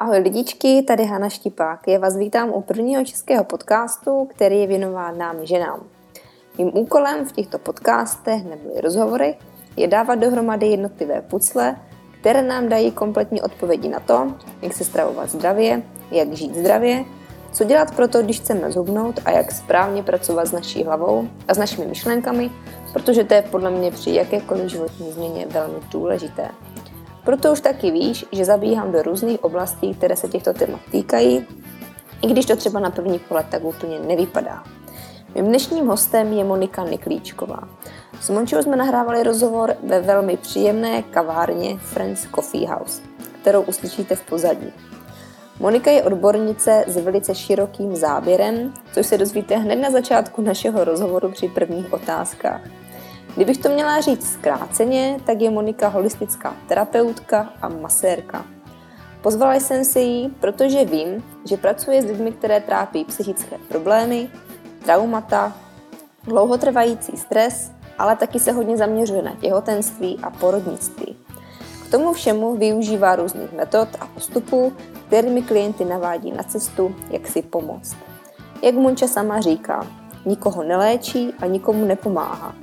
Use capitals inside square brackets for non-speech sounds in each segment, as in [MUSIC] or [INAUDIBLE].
Ahoj lidičky, tady Hana Štipák. Já vás vítám u prvního českého podcastu, který je věnován nám ženám. Mým úkolem v těchto podcastech nebo rozhovorech je dávat dohromady jednotlivé pucle, které nám dají kompletní odpovědi na to, jak se stravovat zdravě, jak žít zdravě, co dělat pro to, když chceme zhubnout a jak správně pracovat s naší hlavou a s našimi myšlenkami, protože to je podle mě při jakékoliv životní změně velmi důležité. Proto už taky víš, že zabíhám do různých oblastí, které se těchto témat týkají, i když to třeba na první pohled tak úplně nevypadá. Mým dnešním hostem je Monika Niklíčková. S Mončou jsme nahrávali rozhovor ve velmi příjemné kavárně Friends Coffee House, kterou uslyšíte v pozadí. Monika je odbornice s velice širokým záběrem, což se dozvíte hned na začátku našeho rozhovoru při prvních otázkách. Kdybych to měla říct zkráceně, tak je Monika holistická terapeutka a masérka. Pozvala jsem si ji, protože vím, že pracuje s lidmi, které trápí psychické problémy, traumata, dlouhotrvající stres, ale taky se hodně zaměřuje na těhotenství a porodnictví. K tomu všemu využívá různých metod a postupů, kterými klienty navádí na cestu, jak si pomoct. Jak Monča sama říká, nikoho neléčí a nikomu nepomáhá.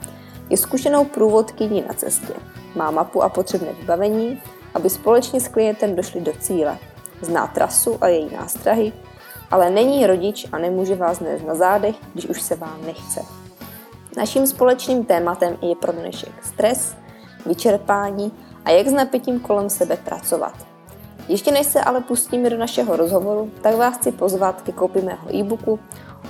Je zkušenou průvodkyní na cestě. Má mapu a potřebné vybavení, aby společně s klientem došli do cíle. Zná trasu a její nástrahy, ale není rodič a nemůže vás nést na zádech, když už se vám nechce. Naším společným tématem je pro dnešek stres, vyčerpání a jak s napětím kolem sebe pracovat. Ještě než se ale pustíme do našeho rozhovoru, tak vás chci pozvat ke koupi mého e-booku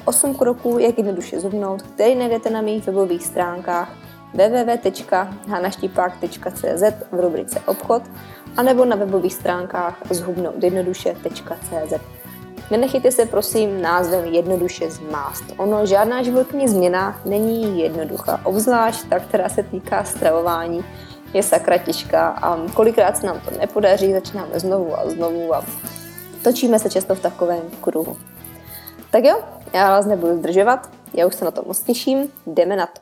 8 kroků, jak jednoduše zubnout, který najdete na mých webových stránkách www.hanaštipák.cz v rubrice obchod anebo na webových stránkách zhubnoutjednoduše.cz. Nenechejte se prosím názvem jednoduše zmást. Ono žádná životní změna není jednoduchá, obzvlášť ta, která se týká stravování, je sakra těžká a kolikrát se nám to nepodaří, začínáme znovu a znovu a točíme se často v takovém kruhu. Tak jo, já vás nebudu zdržovat, já už se na to moc těším, jdeme na to.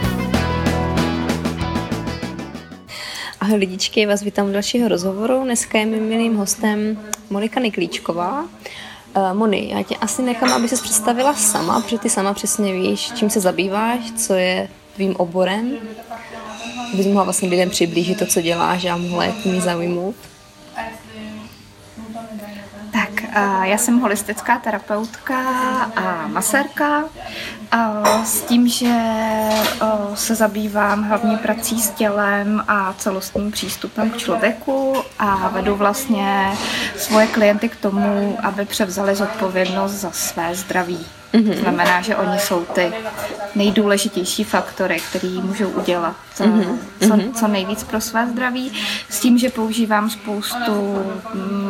Ahoj lidičky, vás vítám u dalšího rozhovoru. Dneska je mým milým hostem Monika Niklíčková. Uh, Moni, já tě asi nechám, aby se představila sama, protože ty sama přesně víš, čím se zabýváš, co je tvým oborem. Abys mohla vlastně lidem přiblížit to, co děláš a mohla je tím zaujmout. Já jsem holistická terapeutka a masérka s tím, že se zabývám hlavně prací s tělem a celostním přístupem k člověku a vedu vlastně svoje klienty k tomu, aby převzali zodpovědnost za své zdraví. Mm-hmm. Znamená, že oni jsou ty nejdůležitější faktory, které můžou udělat mm-hmm. co, mhm. co nejvíc pro své zdraví. S tím, že používám spoustu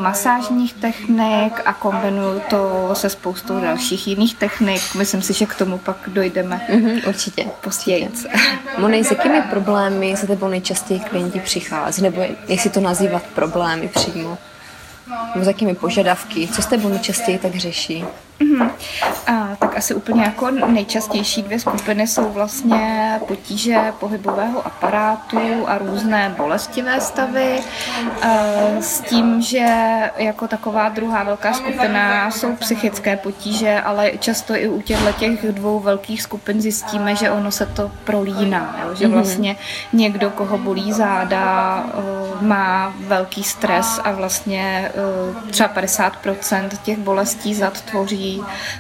masážních technik a kombinuju to se spoustou dalších jiných technik. Myslím si, že k tomu pak dojdeme. Mm-hmm, určitě. Později. Monej, s jakými problémy se tebou nejčastěji klienti přichází? Nebo jestli to nazývat problémy přímo? Nebo s jakými požadavky? Co s tebou nejčastěji tak řeší? Mm-hmm. A, tak asi úplně jako nejčastější dvě skupiny jsou vlastně potíže pohybového aparátu a různé bolestivé stavy. A, s tím, že jako taková druhá velká skupina jsou psychické potíže, ale často i u těchto těch dvou velkých skupin zjistíme, že ono se to prolíná. Jo? Že mhm. vlastně někdo, koho bolí záda, má velký stres a vlastně třeba 50% těch bolestí zad tvoří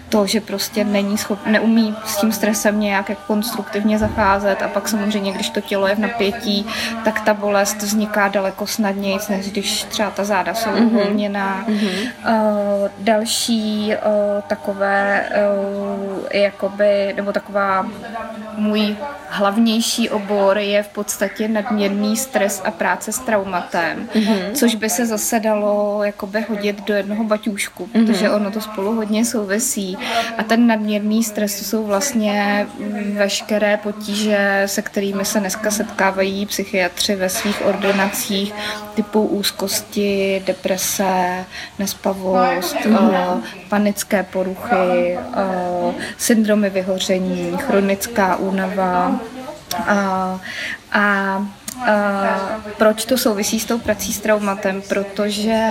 to, že prostě není schop, neumí s tím stresem nějak jako konstruktivně zacházet a pak samozřejmě, když to tělo je v napětí, tak ta bolest vzniká daleko snadněji, než když třeba ta záda jsou mm-hmm. uvolněná. Mm-hmm. Uh, další uh, takové uh, jakoby, nebo taková můj hlavnější obor je v podstatě nadměrný stres a práce s traumatem, mm-hmm. což by se zase dalo jakoby hodit do jednoho baťůžku, mm-hmm. protože ono to spolu hodně souvisí. A ten nadměrný stres to jsou vlastně veškeré potíže, se kterými se dneska setkávají psychiatři ve svých ordinacích, typu úzkosti, deprese, nespavost, mm-hmm. panické poruchy, uh, syndromy vyhoření, chronická únava, a, a proč to souvisí s tou prací s traumatem? Protože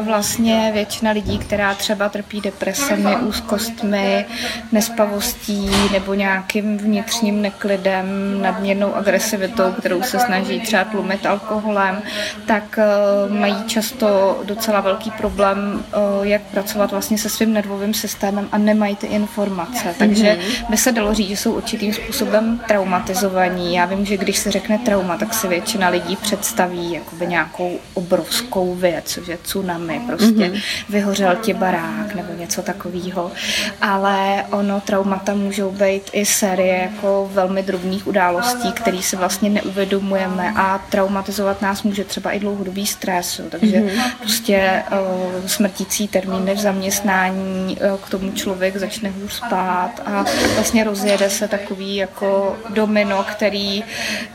vlastně většina lidí, která třeba trpí depresemi, úzkostmi, nespavostí nebo nějakým vnitřním neklidem, nadměrnou agresivitou, kterou se snaží třeba tlumit alkoholem, tak uh, mají často docela velký problém, uh, jak pracovat vlastně se svým nervovým systémem a nemají ty informace. Takže mhm. by se dalo říct, že jsou určitým způsobem traumatizovaní. Já vím, že když se řekne trauma, tak si většina lidí představí jakoby nějakou obrovskou věc, že tsunami, prostě mm-hmm. vyhořel ti barák nebo něco takového. Ale ono, traumata můžou být i série jako velmi drobných událostí, které si vlastně neuvědomujeme a traumatizovat nás může třeba i dlouhodobý stres. Jo. Takže mm-hmm. prostě uh, smrtící termíny v zaměstnání, uh, k tomu člověk začne hůř spát a vlastně rozjede se takový jako domino, který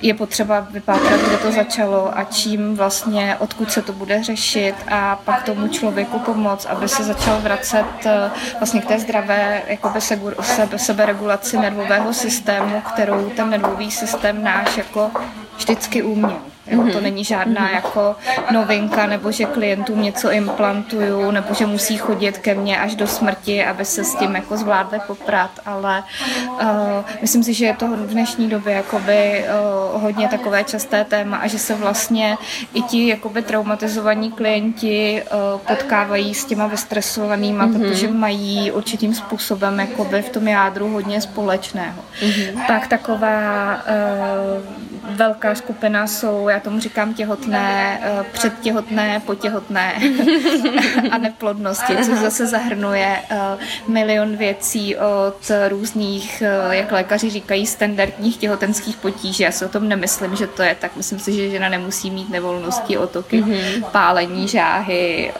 je potřeba vypátrat kde to začalo a čím vlastně, odkud se to bude řešit a pak tomu člověku pomoct, aby se začal vracet eh, vlastně k té zdravé jakoby sebe, seberegulaci nervového systému, kterou ten nervový systém náš jako vždycky uměl. Jo, to mhm. není žádná mm-hmm. jako novinka, nebo že klientům něco implantuju, nebo že musí chodit ke mně až do smrti, aby se s tím jako zvládli poprat, ale uh, myslím si, že je to v dnešní době jakoby uh, hodně takové časté téma a že se vlastně i ti jakoby traumatizovaní klienti uh, potkávají s těma vystresovanýma, mm-hmm. protože mají určitým způsobem jakoby v tom jádru hodně společného. Mm-hmm. Tak taková uh, velká skupina jsou, já tomu říkám těhotné, eh, předtěhotné, potěhotné [LAUGHS] a neplodnosti, což zase zahrnuje eh, milion věcí od různých, eh, jak lékaři říkají, standardních těhotenských potíží. Já si o tom nemyslím, že to je tak. Myslím si, že žena nemusí mít nevolnosti, otoky, mm-hmm. pálení, žáhy,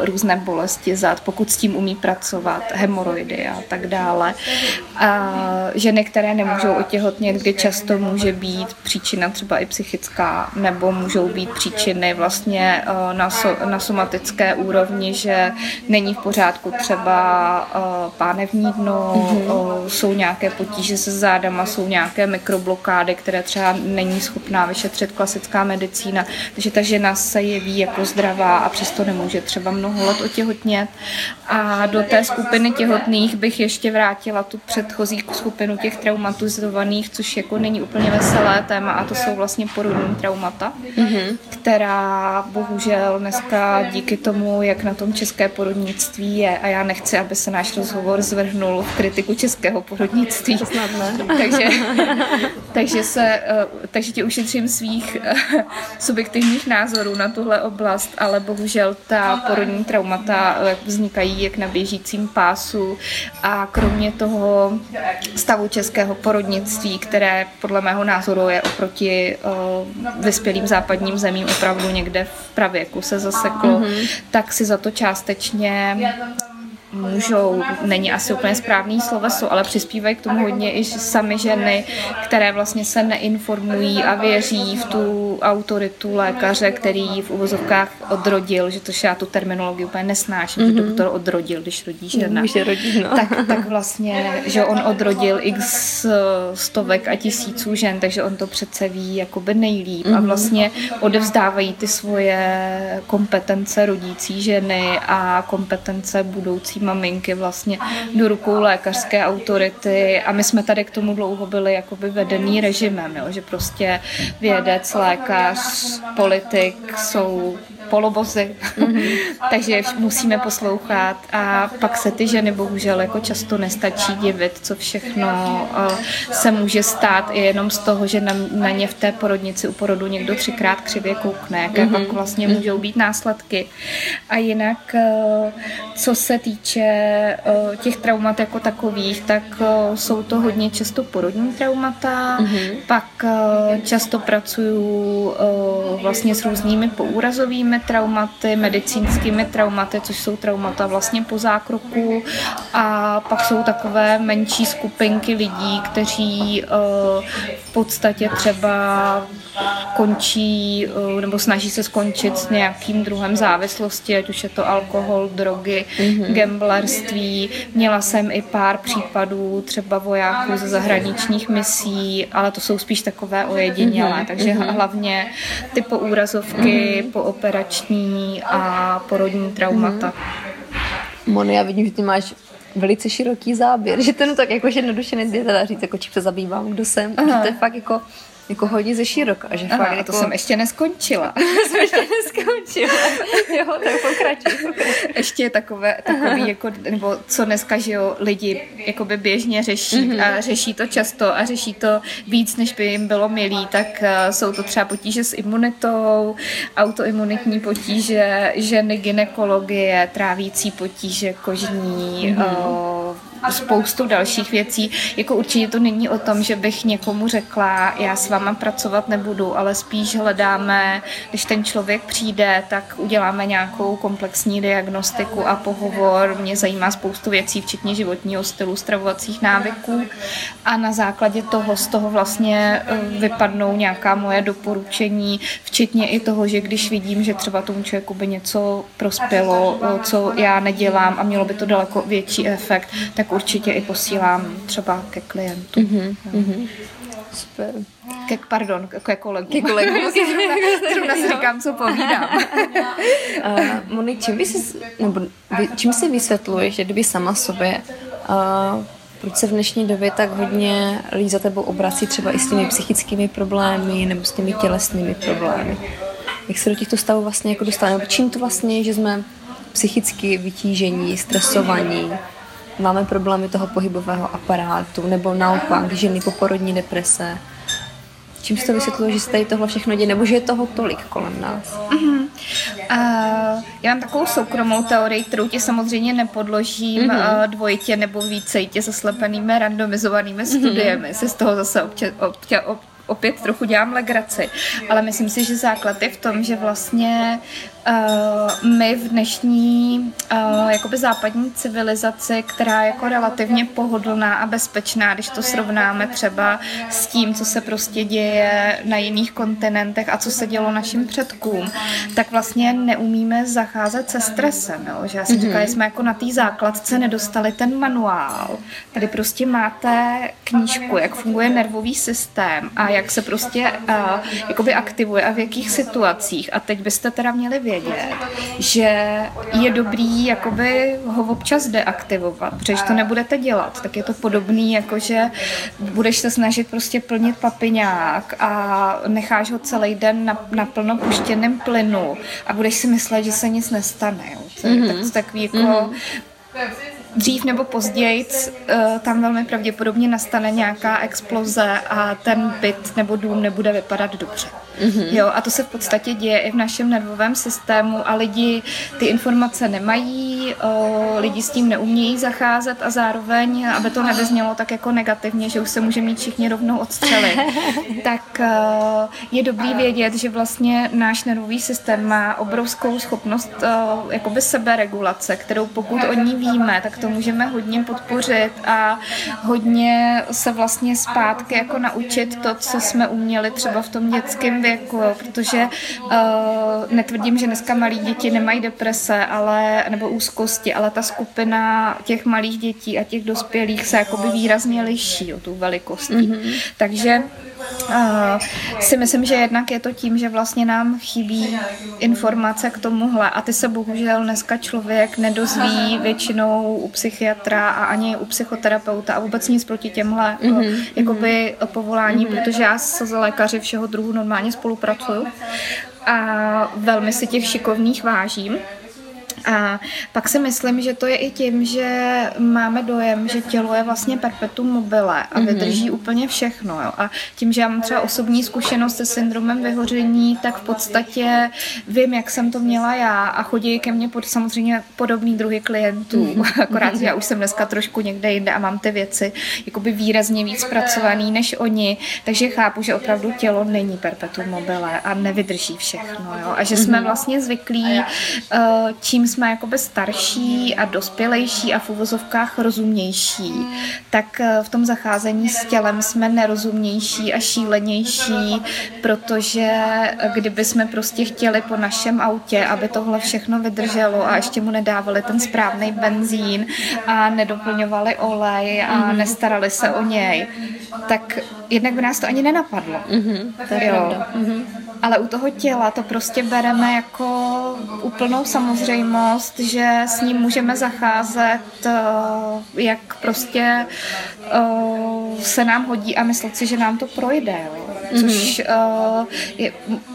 různé bolesti zad, pokud s tím umí pracovat, hemoroidy a tak dále. A ženy, které nemůžou otěhotnět, kdy často může být příčina třeba i psychická nebo můžou být příčiny vlastně eh, na, so, na somatické úrovni, že není v pořádku třeba eh, pánevní dno, mm-hmm. jsou nějaké potíže se zádama, jsou nějaké mikroblokády, které třeba není schopná vyšetřit klasická medicína, takže ta žena se jeví jako zdravá a přesto nemůže třeba mnoho let otěhotnět. A do té skupiny těhotných bych ještě vrátila tu předchozí skupinu těch traumatizovaných, což jako není úplně veselé téma a to jsou vlastně porodní traumata mm-hmm. která bohužel dneska díky tomu, jak na tom české porodnictví je, a já nechci, aby se náš rozhovor zvrhnul v kritiku českého porodnictví. takže, [LAUGHS] takže, se, eh, takže ti ušetřím svých eh, subjektivních názorů na tuhle oblast, ale bohužel ta porodní traumata eh, vznikají jak na běžícím pásu a kromě toho stavu českého porodnictví, které podle mého názoru je oproti vyspělým západním zemím opravdu někde v pravěku se zaseklo, mm-hmm. tak si za to částečně můžou, není asi úplně správný sloveso, ale přispívají k tomu hodně i sami ženy, které vlastně se neinformují a věří v tu autoritu lékaře, který v uvozovkách odrodil, že to já tu terminologii úplně nesnáším, mm-hmm. že mhm. doktor odrodil, když rodí žena. Když rodí, no. tak, tak vlastně, že on odrodil x stovek a tisíců žen, takže on to přece ví jakoby nejlíp mm-hmm. a mhm. vlastně odevzdávají ty svoje kompetence rodící ženy a kompetence budoucí maminky vlastně do rukou lékařské autority a my jsme tady k tomu dlouho byli jakoby vedený režimem, jo, že prostě vědec, lékař, politik jsou polobozy, mm-hmm. takže musíme poslouchat a pak se ty ženy bohužel jako často nestačí divit, co všechno uh, se může stát i jenom z toho, že na, na ně v té porodnici u porodu někdo třikrát křivě koukne, jaké mm-hmm. pak vlastně mhm. můžou být následky. A jinak, uh, co se týče uh, těch traumat jako takových, tak jsou to hodně často porodní traumata, mm-hmm. pak často pracuju vlastně s různými poúrazovými traumaty, medicínskými traumaty, což jsou traumata vlastně po zákroku a pak jsou takové menší skupinky lidí, kteří uh, v podstatě třeba končí uh, nebo snaží se skončit s nějakým druhem závislosti, ať už je to alkohol, drogy, mm-hmm. gamblerství. Měla jsem i pár případů třeba vojáků ze zahraničních misí, ale to jsou spíš takové ojedinělé, mm-hmm. takže mm-hmm. hlavně ty poúrazovky, mm-hmm. pooperační a porodní traumata. Mm-hmm. Moni, já vidím, že ty máš velice široký záběr, že ten tak jako jednoduše nejde teda říct, jako čím se zabývám, kdo jsem, Aha. že to je fakt jako jako hodně ze široka. Že Aha, fakt jako... [LAUGHS] to jsem ještě neskončila. jsem ještě neskončila. jo, tak pokračuj, Ještě je takové, takový, jako, nebo co dneska, že jo, lidi jakoby běžně řeší mm-hmm. a řeší to často a řeší to víc, než by jim bylo milý, tak uh, jsou to třeba potíže s imunitou, autoimunitní potíže, ženy, ginekologie, trávící potíže, kožní, mm-hmm. uh, spoustu dalších věcí. Jako určitě to není o tom, že bych někomu řekla, já s váma pracovat nebudu, ale spíš hledáme, když ten člověk přijde, tak uděláme nějakou komplexní diagnostiku a pohovor. Mě zajímá spoustu věcí, včetně životního stylu, stravovacích návyků a na základě toho z toho vlastně eh, vypadnou nějaká moje doporučení, včetně i toho, že když vidím, že třeba tomu člověku by něco prospělo, co já nedělám a mělo by to daleko větší efekt, tak určitě i posílám třeba ke klientům. Mm-hmm, mm-hmm. Super. Ke, pardon, ke kolegům. Ke kolegům. [LAUGHS] Zrovna si říkám, co povídám. uh, [LAUGHS] Moni, čím, by si, nebo, čím si vysvětluješ, že kdyby sama sobě uh, proč se v dnešní době tak hodně lidí za tebou obrací třeba i s těmi psychickými problémy nebo s těmi tělesnými problémy? Jak se do těchto stavů vlastně jako dostaneme? Čím to vlastně je, že jsme psychicky vytížení, stresovaní, máme problémy toho pohybového aparátu, nebo naopak ženy po porodní deprese. Čím se to vysvětluje, že se tady tohle všechno děje, nebo že je toho tolik kolem nás? Mm-hmm. Uh, já mám takovou soukromou teorii, kterou ti samozřejmě nepodložím mm-hmm. uh, dvojitě nebo vícejtě zaslepenými randomizovanými mm-hmm. studiemi. Se z toho zase občas, občas, opět trochu dělám legraci, ale myslím si, že základ je v tom, že vlastně uh, my v dnešní uh, jakoby západní civilizaci, která je jako relativně pohodlná a bezpečná, když to srovnáme třeba s tím, co se prostě děje na jiných kontinentech a co se dělo našim předkům, tak vlastně neumíme zacházet se stresem. Jo? Že já mm-hmm. říkala, jsme jako na té základce nedostali ten manuál. Tady prostě máte knížku, jak funguje nervový systém a jak se prostě uh, jakoby aktivuje a v jakých situacích. A teď byste teda měli vědět, vědět, že je dobrý jakoby ho občas deaktivovat, protože to nebudete dělat, tak je to podobný, jako že budeš se snažit prostě plnit papiňák a necháš ho celý den na, na plno puštěném plynu a budeš si myslet, že se nic nestane. Jo. To je mm-hmm. tak, takový jako mm-hmm dřív nebo později uh, tam velmi pravděpodobně nastane nějaká exploze a ten byt nebo dům nebude vypadat dobře. Mm-hmm. Jo, a to se v podstatě děje i v našem nervovém systému a lidi ty informace nemají, o, lidi s tím neumějí zacházet a zároveň, aby to nevyznělo tak jako negativně, že už se může mít všichni rovnou odstřelit, [LAUGHS] tak o, je dobrý vědět, že vlastně náš nervový systém má obrovskou schopnost o, jakoby seberegulace, kterou pokud o ní víme, tak to můžeme hodně podpořit a hodně se vlastně zpátky jako naučit to, co jsme uměli třeba v tom dětském věku, protože uh, netvrdím, že dneska malí děti nemají deprese ale, nebo úzkosti, ale ta skupina těch malých dětí a těch dospělých se jakoby výrazně liší o tu velikostí. Mm-hmm. Takže Uh, si myslím, že jednak je to tím, že vlastně nám chybí informace k tomuhle a ty se bohužel dneska člověk nedozví většinou u psychiatra a ani u psychoterapeuta a vůbec nic proti těmhle mm-hmm. jakoby povolání, mm-hmm. protože já s lékaři všeho druhu normálně spolupracuju a velmi si těch šikovných vážím. A pak si myslím, že to je i tím, že máme dojem, že tělo je vlastně perpetuum mobile a mhm. vydrží mm-hmm. úplně všechno. Jo. A tím, že já mám třeba osobní zkušenost se syndromem vyhoření, tak v podstatě vím, jak jsem to měla já a chodí ke mně pod, samozřejmě podobný druhy klientů. Mm-hmm. [LAUGHS] Akorát, že já už jsem dneska trošku někde jinde a mám ty věci jakoby výrazně víc zpracovaný než oni, takže chápu, že opravdu tělo není perpetuum mobile a nevydrží všechno. Jo. A že jsme mm-hmm. vlastně zvyklí, uh, čím jsme jakoby starší a dospělejší a v uvozovkách rozumnější, tak eh, v tom zacházení s tělem jsme nerozumnější a šílenější, protože eh, kdyby jsme prostě chtěli po našem autě, aby tohle všechno vydrželo a ještě mu nedávali ten správný benzín a nedoplňovali olej a mm-hmm. nestarali se o něj, tak jednak by nás to ani nenapadlo. Mm-hmm, to je jo. Mm-hmm. Ale u toho těla to prostě bereme jako úplnou samozřejmost, že s ním můžeme zacházet, eh, jak prostě eh, se nám hodí a myslet si, že nám to projde. Jo. Což mm-hmm. je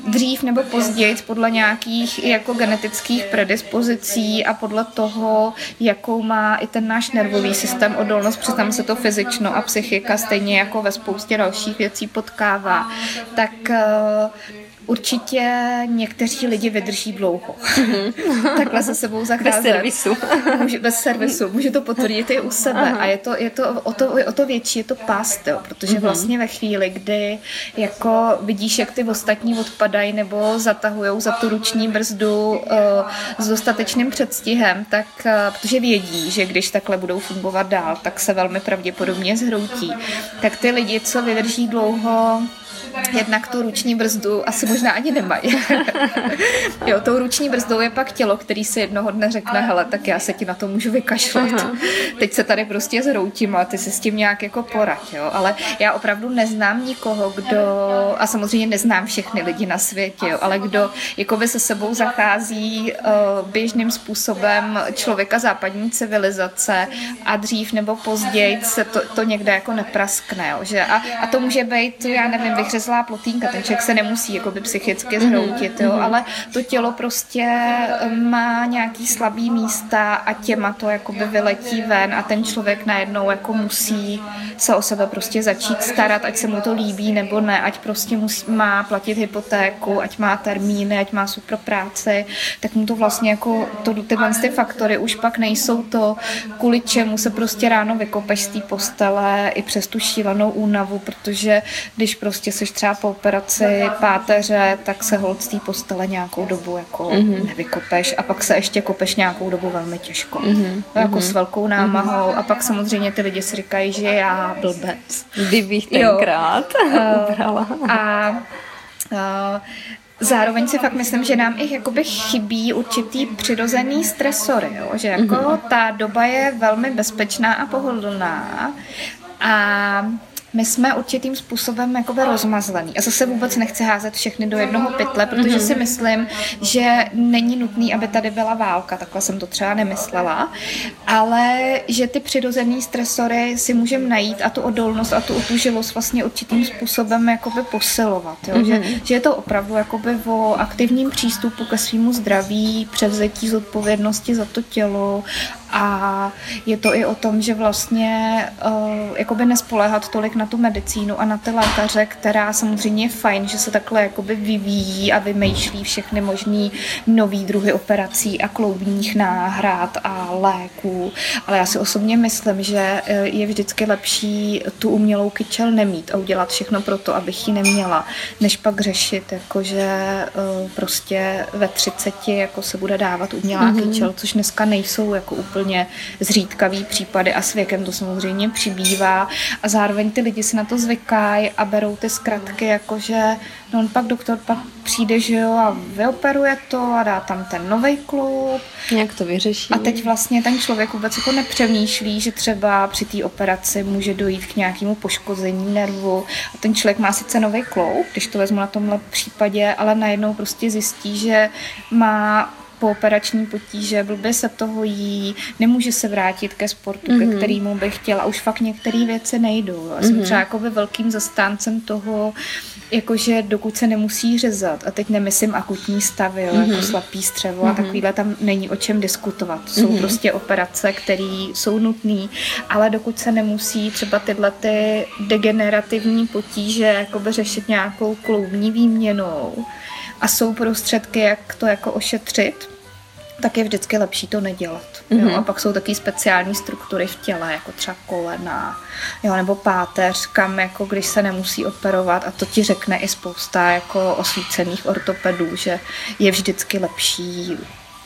dřív nebo později podle nějakých jako genetických predispozicí a podle toho, jakou má i ten náš nervový systém odolnost, protože tam se to fyzično a psychika stejně jako ve spoustě dalších věcí potkává, tak Určitě někteří lidi vydrží dlouho. Mm-hmm. [LAUGHS] Takhle se sebou zacházet. Bez servisu. Může, bez servisu. Může to potvrdit i u sebe. Aha. A je to, je to, o, to, o to větší je to pást, jo, protože mm-hmm. vlastně ve chvíli, kdy jako vidíš, jak ty ostatní odpadají nebo zatahují za tu ruční brzdu uh, s dostatečným předstihem, tak uh, protože vědí, že když takhle budou fungovat dál, tak se velmi pravděpodobně zhroutí. Tak ty lidi, co vydrží dlouho, jednak tu ruční brzdu asi možná ani nemají. [LAUGHS] jo, tou ruční brzdou je pak tělo, který si jednoho dne řekne, hele, tak já se ti na to můžu vykašlat. Aha. Teď se tady prostě zhroutím a ty se s tím nějak jako porad, jo. Ale já opravdu neznám nikoho, kdo, a samozřejmě neznám všechny lidi na světě, jo, ale kdo jako by se sebou zachází uh, běžným způsobem člověka západní civilizace a dřív nebo později se to, to někde jako nepraskne, jo, že? A, a to může být, já nevím, vyhřezlá plotínka, ten člověk se nemusí jakoby psychicky zhroutit, jo, ale to tělo prostě eh, má nějaký slabý místa a těma to jakoby vyletí ven a ten člověk najednou jako musí se o sebe prostě začít starat, ať se mu to líbí nebo ne, ať prostě musí, má platit hypotéku, ať má termíny, ať má super práci, tak mu to vlastně jako to, tyhle ty faktory už pak nejsou to, kvůli čemu se prostě ráno vykopeš z té postele i přes tu šílenou únavu, protože když prostě seš třeba po operaci páteře, tak se hold z té postele nějakou dobu jako mm-hmm. nevykopeš a pak se ještě kopeš nějakou dobu velmi těžko. Mm-hmm. Jako mm-hmm. s velkou námahou mm-hmm. a pak samozřejmě ty lidi si říkají, že já blbec. Kdybych tenkrát [LAUGHS] ubrala. a uh, Zároveň si fakt myslím, že nám i jakoby chybí určitý přirozený stresory, jo? že jako mm-hmm. ta doba je velmi bezpečná a pohodlná a my jsme určitým způsobem jakoby rozmazlený. A zase vůbec nechci házet všechny do jednoho pytle, protože si myslím, že není nutný, aby tady byla válka, takhle jsem to třeba nemyslela, ale že ty přirozené stresory si můžeme najít a tu odolnost a tu utužilost vlastně určitým způsobem jakoby posilovat. Jo? Že, mhm. že je to opravdu jakoby o aktivním přístupu ke svýmu zdraví, převzetí zodpovědnosti za to tělo a je to i o tom, že vlastně uh, jakoby nespoléhat tolik na tu medicínu a na ty lékaře, která samozřejmě je fajn, že se takhle jakoby vyvíjí a vymýšlí všechny možný nový druhy operací a kloubních náhrad a léků. Ale já si osobně myslím, že eh, je vždycky lepší tu umělou kyčel nemít a udělat všechno pro to, abych ji neměla, než pak řešit, jakože uh, prostě ve 30 jako se bude dávat umělá mm-hmm. kyčel, což dneska nejsou jako úplně úplně zřídkavý případy a s věkem to samozřejmě přibývá a zároveň ty lidi si na to zvykají a berou ty zkratky, jakože no on pak doktor pak přijde, že jo, a vyoperuje to a dá tam ten nový klub. Jak to vyřeší. A teď vlastně ten člověk vůbec jako nepřemýšlí, že třeba při té operaci může dojít k nějakému poškození nervu a ten člověk má sice nový kloub, když to vezmu na tomhle případě, ale najednou prostě zjistí, že má pooperační potíže, blbě se toho jí, nemůže se vrátit ke sportu, mm-hmm. ke mhm. kterému by chtěla. Už fakt některé věci nejdou. Já jsem mm-hmm. třeba jako velkým zastáncem toho, jakože dokud se nemusí řezat, a teď nemyslím akutní stavy, jo, mm-hmm. jako slabý střevo mm-hmm. a takovýhle, tam není o čem diskutovat. Jsou mm-hmm. prostě operace, které jsou nutné, ale dokud se nemusí třeba tyhle ty degenerativní potíže jakoby řešit nějakou kloubní výměnou a jsou prostředky, jak to jako ošetřit, tak je vždycky lepší to nedělat. Mm-hmm. Jo? Mhm. A pak jsou taky speciální struktury v těle, jako třeba kolena, jo? nebo páteř, kam jako když se nemusí operovat a to ti řekne i spousta jako osvícených ortopedů, že je vždycky lepší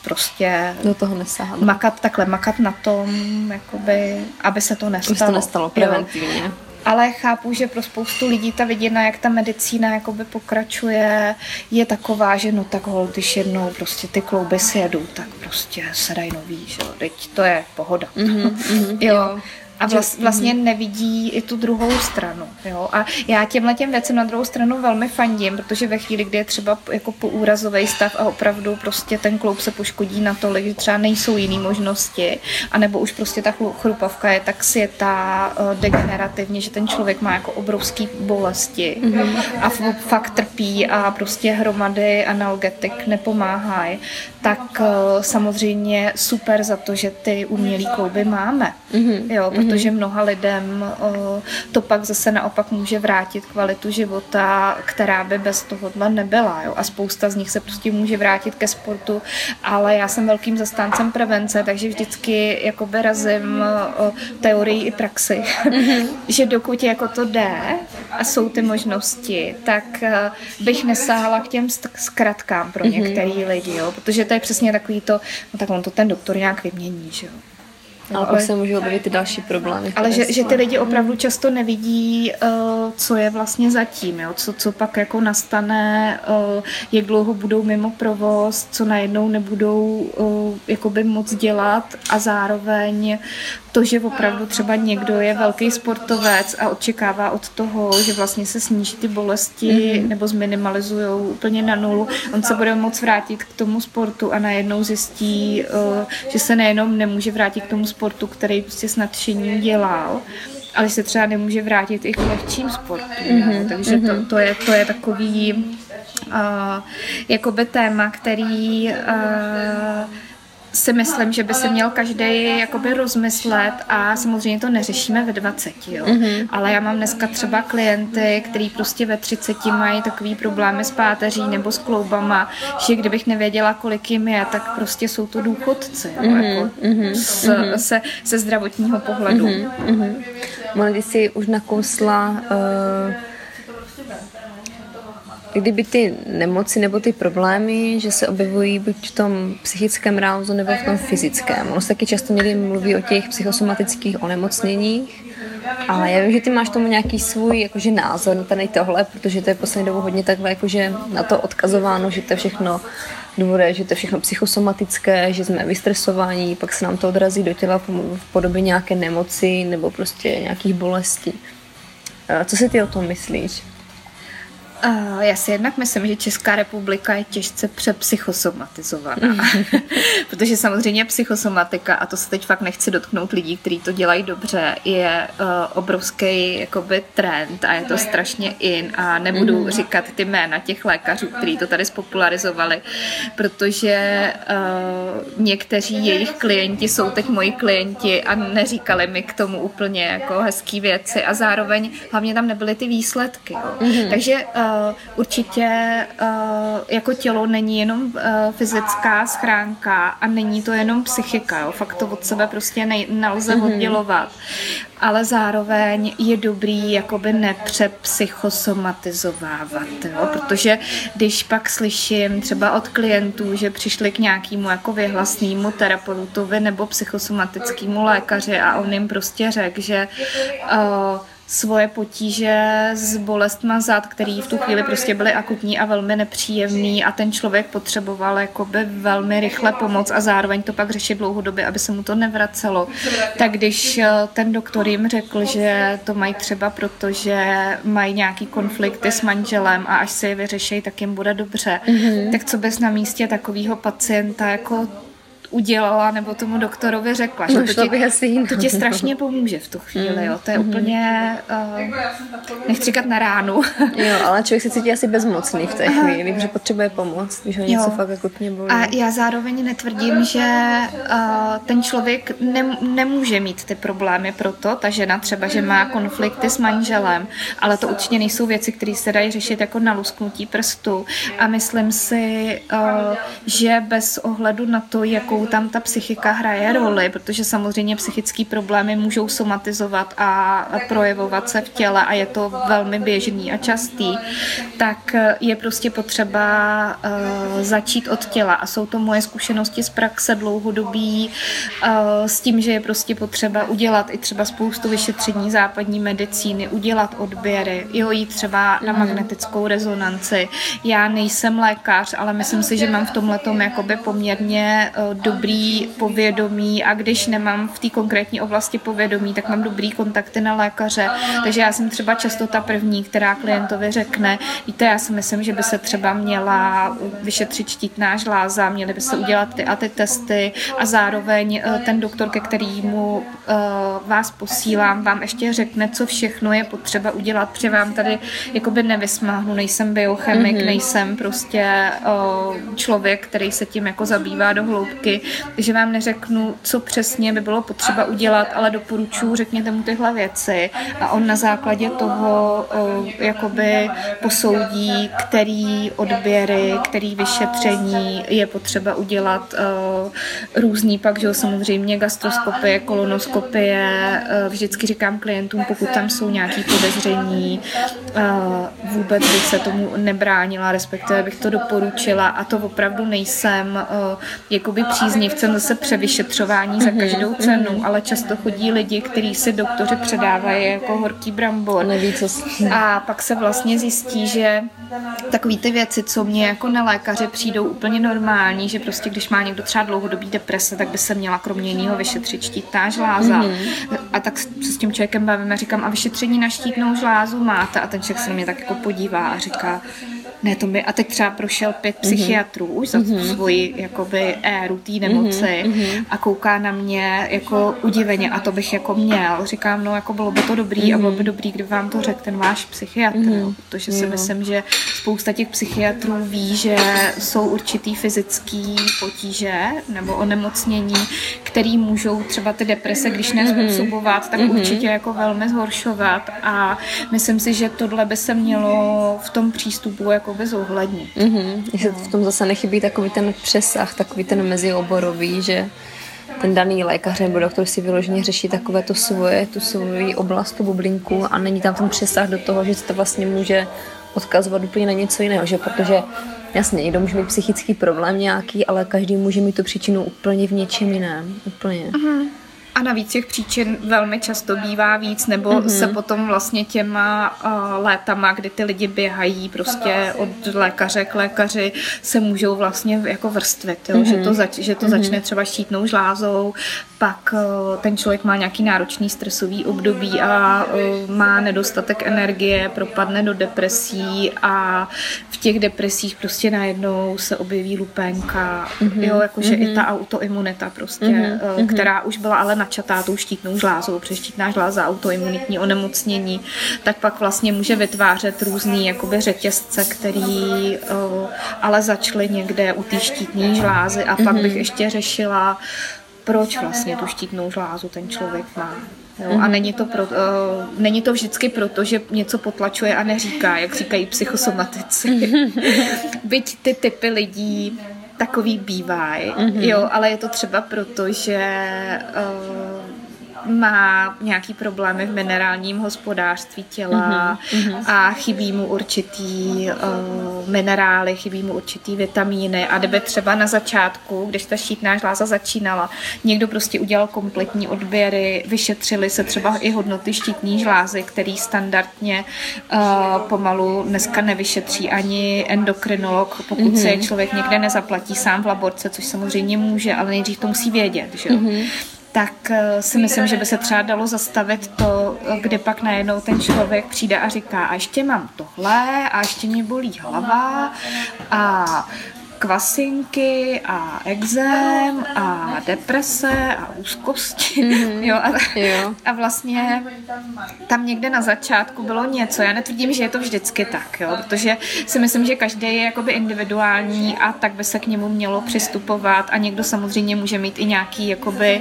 prostě do toho. Makat takhle, makat na tom, jakoby, aby se to nestalo. Aby to nestalo preventivně. Jo ale chápu, že pro spoustu lidí ta viděna, jak ta medicína jakoby pokračuje, je taková, že no tak hol, když jednou prostě ty klouby si jedou, tak prostě se dají nový, že jo, teď to je pohoda. Mm-hmm, mm-hmm, jo. jo. A vlast, vlastně mhm. nevidí i tu druhou stranu. Jo? A já těmhle těm věcem na druhou stranu velmi fandím, protože ve chvíli, kdy je třeba jako úrazový stav a opravdu prostě ten kloub se poškodí natolik, že třeba nejsou jiné možnosti, anebo už prostě ta chrupavka je tak světá uh, degenerativně, že ten člověk má jako obrovský bolesti mm-hmm. a fakt trpí a prostě hromady analgetik nepomáhají, tak uh, samozřejmě super za to, že ty umělé klouby máme. Mm-hmm. Jo, protože mnoha lidem to pak zase naopak může vrátit kvalitu života, která by bez tohohle nebyla. Jo? A spousta z nich se prostě může vrátit ke sportu, ale já jsem velkým zastáncem prevence, takže vždycky jakoby razím teorii i praxi, mm-hmm. [LAUGHS] že dokud jako to jde a jsou ty možnosti, tak bych nesáhala k těm zkratkám pro mm-hmm. některý lidi, jo? protože to je přesně takový to, no tak on to ten doktor nějak vymění, že jo. Ale pak se můžou objevit ty další problémy. Ale že, že ty lidi opravdu často nevidí, uh, co je vlastně zatím, jo? Co, co pak jako nastane, uh, jak dlouho budou mimo provoz, co najednou nebudou uh, jakoby moc dělat a zároveň to, že opravdu třeba někdo je velký sportovec a očekává od toho, že vlastně se sníží ty bolesti mm-hmm. nebo zminimalizují úplně na nulu, on se bude moc vrátit k tomu sportu a najednou zjistí, že se nejenom nemůže vrátit k tomu sportu, který prostě s nadšením dělal, ale se třeba nemůže vrátit i k lehčím sportům. Mm-hmm, Takže mm-hmm. To, to, je, to je takový uh, jakoby téma, který uh, si myslím, že by se měl každý jakoby rozmyslet a samozřejmě to neřešíme ve 20, jo. Mm-hmm. Ale já mám dneska třeba klienty, který prostě ve 30 mají takový problémy s páteří nebo s kloubama, že kdybych nevěděla, kolik jim je, tak prostě jsou to důchodci, jo, mm-hmm. jako mm-hmm. S, mm-hmm. Se, se zdravotního pohledu. Mm-hmm. Mohli si už nakousla uh kdyby ty nemoci nebo ty problémy, že se objevují buď v tom psychickém rázu nebo v tom fyzickém. Ono se taky často někdy mluví o těch psychosomatických onemocněních, ale já vím, že ty máš tomu nějaký svůj jakože názor na tady tohle, protože to je poslední dobu hodně takhle jakože na to odkazováno, že to je všechno důvody, že to je všechno psychosomatické, že jsme vystresovaní, pak se nám to odrazí do těla v podobě nějaké nemoci nebo prostě nějakých bolestí. Co si ty o tom myslíš? Uh, já si jednak myslím, že Česká republika je těžce přepsychosomatizovaná, [LAUGHS] protože samozřejmě psychosomatika, a to se teď fakt nechci dotknout lidí, kteří to dělají dobře, je uh, obrovský jakoby trend a je to strašně in a nebudu mm. říkat ty jména těch lékařů, kteří to tady spopularizovali, protože uh, někteří jejich klienti jsou teď moji klienti a neříkali mi k tomu úplně jako hezký věci a zároveň hlavně tam nebyly ty výsledky. Jo. Mm. Takže uh, určitě uh, jako tělo není jenom uh, fyzická schránka a není to jenom psychika. Jo. Fakt to od sebe prostě ne, nelze mm-hmm. oddělovat. Ale zároveň je dobrý jakoby nepřepsychosomatizovávat, jo? protože když pak slyším třeba od klientů, že přišli k nějakému jako vyhlasnému terapeutovi nebo psychosomatickému lékaři a on jim prostě řekl, že uh, svoje potíže s bolestma zad, který v tu chvíli prostě byly akutní a velmi nepříjemný a ten člověk potřeboval jakoby velmi rychle pomoc a zároveň to pak řešit dlouhodobě, aby se mu to nevracelo. Tak když eh, ten doktor jim řekl, že to mají třeba proto, že mají nějaký konflikty s manželem a až se je vyřeší, tak jim bude dobře, mm-hmm. tak co bez na místě takového pacienta jako udělala nebo tomu doktorovi řekla. Že to, ti, asi to ti strašně pomůže v tu chvíli. Jo. To je mm. úplně, uh, nechci říkat na ránu. [LAUGHS] jo, ale člověk se cítí asi bezmocný v té chvíli, že potřebuje pomoc, když ho něco jo. fakt akutně bolí. A já zároveň netvrdím, že uh, ten člověk ne, nemůže mít ty problémy proto, ta žena třeba, že má konflikty s manželem, ale to určitě nejsou věci, které se dají řešit jako na lusknutí prstu. A myslím si, uh, že bez ohledu na to, jakou tam ta psychika hraje roli, protože samozřejmě psychické problémy můžou somatizovat a projevovat se v těle a je to velmi běžný a častý, tak je prostě potřeba uh, začít od těla. A jsou to moje zkušenosti z praxe dlouhodobí uh, s tím, že je prostě potřeba udělat i třeba spoustu vyšetření západní medicíny, udělat odběry, jo, jít třeba na mhm. magnetickou rezonanci. Já nejsem lékař, ale myslím si, že mám v tomhle jakoby poměrně uh, dobrý povědomí a když nemám v té konkrétní oblasti povědomí, tak mám dobrý kontakty na lékaře. Takže já jsem třeba často ta první, která klientovi řekne, víte, já si myslím, že by se třeba měla vyšetřit štítná žláza, měly by se udělat ty a ty testy a zároveň uh, ten doktor, ke kterému uh, vás posílám, vám ještě řekne, co všechno je potřeba udělat, protože vám tady jakoby nevysmáhnu, nejsem biochemik, mm-hmm. nejsem prostě uh, člověk, který se tím jako zabývá do hloubky, že vám neřeknu, co přesně by bylo potřeba udělat, ale doporučuji, řekněte mu tyhle věci a on na základě toho uh, jakoby posoudí, který odběry, který vyšetření je potřeba udělat uh, různý. Pak, že samozřejmě gastroskopie, kolonoskopie, uh, vždycky říkám klientům, pokud tam jsou nějaké podezření, vůbec bych se tomu nebránila, respektive bych to doporučila a to opravdu nejsem jakoby příznivcem zase převyšetřování za mhm, každou mhm. cenu, ale často chodí lidi, kteří si doktoři předávají jako horký brambor. Neví, co a pak se vlastně zjistí, že takové ty věci, co mě jako na lékaře přijdou úplně normální, že prostě když má někdo třeba dlouhodobý deprese, tak by se měla kromě jiného vyšetřit štítná žláza. Mm-hmm. A tak se s tím člověkem bavím a říkám, a vyšetření na štítnou žlázu máte? A ten člověk se na mě tak jako podívá a říká, ne, to mi, a teď třeba prošel pět mm-hmm. psychiatrů už za mm-hmm. svoji jakoby éru té nemoci mm-hmm. a kouká na mě jako udiveně a to bych jako měl. Říkám, no jako bylo by to dobrý mm-hmm. a bylo by dobrý, kdyby vám to řekl ten váš psychiatr, mm-hmm. protože si jo. myslím, že spousta těch psychiatrů ví, že jsou určitý fyzický potíže nebo onemocnění, který můžou třeba ty deprese, když nezpůsobovat, tak mm-hmm. určitě jako velmi zhoršovat a myslím si, že tohle by se mělo v tom přístupu jako jakoby zohlednit. Mm-hmm. Že v tom zase nechybí takový ten přesah, takový ten mezioborový, že ten daný lékař nebo doktor si vyloženě řeší takové to svoje, tu svoji oblast, tu bublinku a není tam ten přesah do toho, že se to vlastně může odkazovat úplně na něco jiného, že protože jasně, někdo může mít psychický problém nějaký, ale každý může mít tu příčinu úplně v něčem jiném, úplně. Uh-huh. A navíc těch příčin velmi často bývá víc, nebo mm-hmm. se potom vlastně těma uh, létama, kdy ty lidi běhají prostě od lékaře k lékaři, se můžou vlastně jako vrstvit, jo? Mm-hmm. že to, zač- že to mm-hmm. začne třeba štítnou žlázou, pak uh, ten člověk má nějaký náročný stresový období a uh, má nedostatek energie, propadne do depresí a v těch depresích prostě najednou se objeví lupenka, mm-hmm. jo, jakože mm-hmm. i ta autoimunita prostě, mm-hmm. uh, která už byla ale na načatá tou štítnou žlázou, protože štítná žláza autoimunitní onemocnění, tak pak vlastně může vytvářet různý jakoby řetězce, který uh, ale začaly někde u té štítní žlázy a pak bych mhm. ještě řešila, proč vlastně tu štítnou žlázu ten člověk má. Jo, a mhm. není to, pro, uh, není to vždycky proto, že něco potlačuje a neříká, jak říkají psychosomatici. [LAUGHS] Byť ty typy lidí takový bývají, mm-hmm. jo, ale je to třeba proto, že uh, má nějaký problémy v minerálním hospodářství těla mm-hmm. a chybí mu určitý uh, minerály, chybí mu určitý vitamíny a kdyby třeba na začátku, když ta štítná žláza začínala, někdo prostě udělal kompletní odběry, vyšetřili se třeba i hodnoty štítní žlázy, který standardně uh, pomalu dneska nevyšetří ani endokrinolog, pokud mm-hmm. se člověk někde nezaplatí sám v laborce, což samozřejmě může, ale nejdřív to musí vědět, že Mm-hmm tak eh, si myslím, že by se třeba dalo zastavit to, kde pak najednou ten člověk přijde a říká, a ještě mám tohle, a ještě mě bolí hlava, a kvasinky a exém a deprese a úzkosti. Mm-hmm. Jo, a, jo. a vlastně tam někde na začátku bylo něco. Já netvrdím, že je to vždycky tak, jo, protože si myslím, že každý je jakoby individuální a tak by se k němu mělo přistupovat a někdo samozřejmě může mít i nějaký jakoby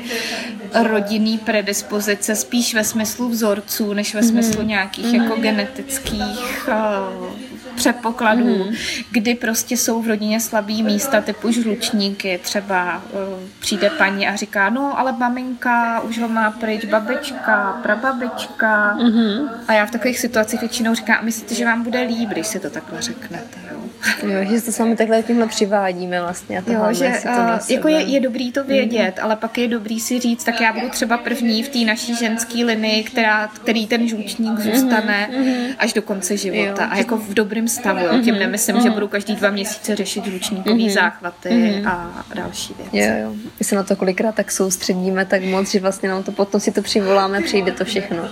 rodinný predispozice spíš ve smyslu vzorců, než ve smyslu mm-hmm. nějakých mm-hmm. jako genetických uh, předpokladů, mm. kdy prostě jsou v rodině slabý místa typu žlučníky, třeba uh, přijde paní a říká, no ale maminka už ho má pryč, babička, prababička mm-hmm. a já v takových situacích většinou říkám, myslíte, že vám bude líp, když si to takhle řeknete, jo? [LAUGHS] Jo, že to s vámi takhle tímhle přivádíme vlastně. A jo, že to uh, jako je, je dobrý to vědět, mm. ale pak je dobrý si říct, tak já budu třeba první v té naší ženské linii, která, který ten žlučník zůstane mm. až do konce života. Jo. A jako v dobrém stavu. Jo. Tím nemyslím, mm. že budu každý dva měsíce řešit žlučníkové mm. záchvaty mm. a další věci. Jo, jo. My se na to kolikrát tak soustředíme tak moc, že vlastně nám to potom si to přivoláme, přijde to všechno.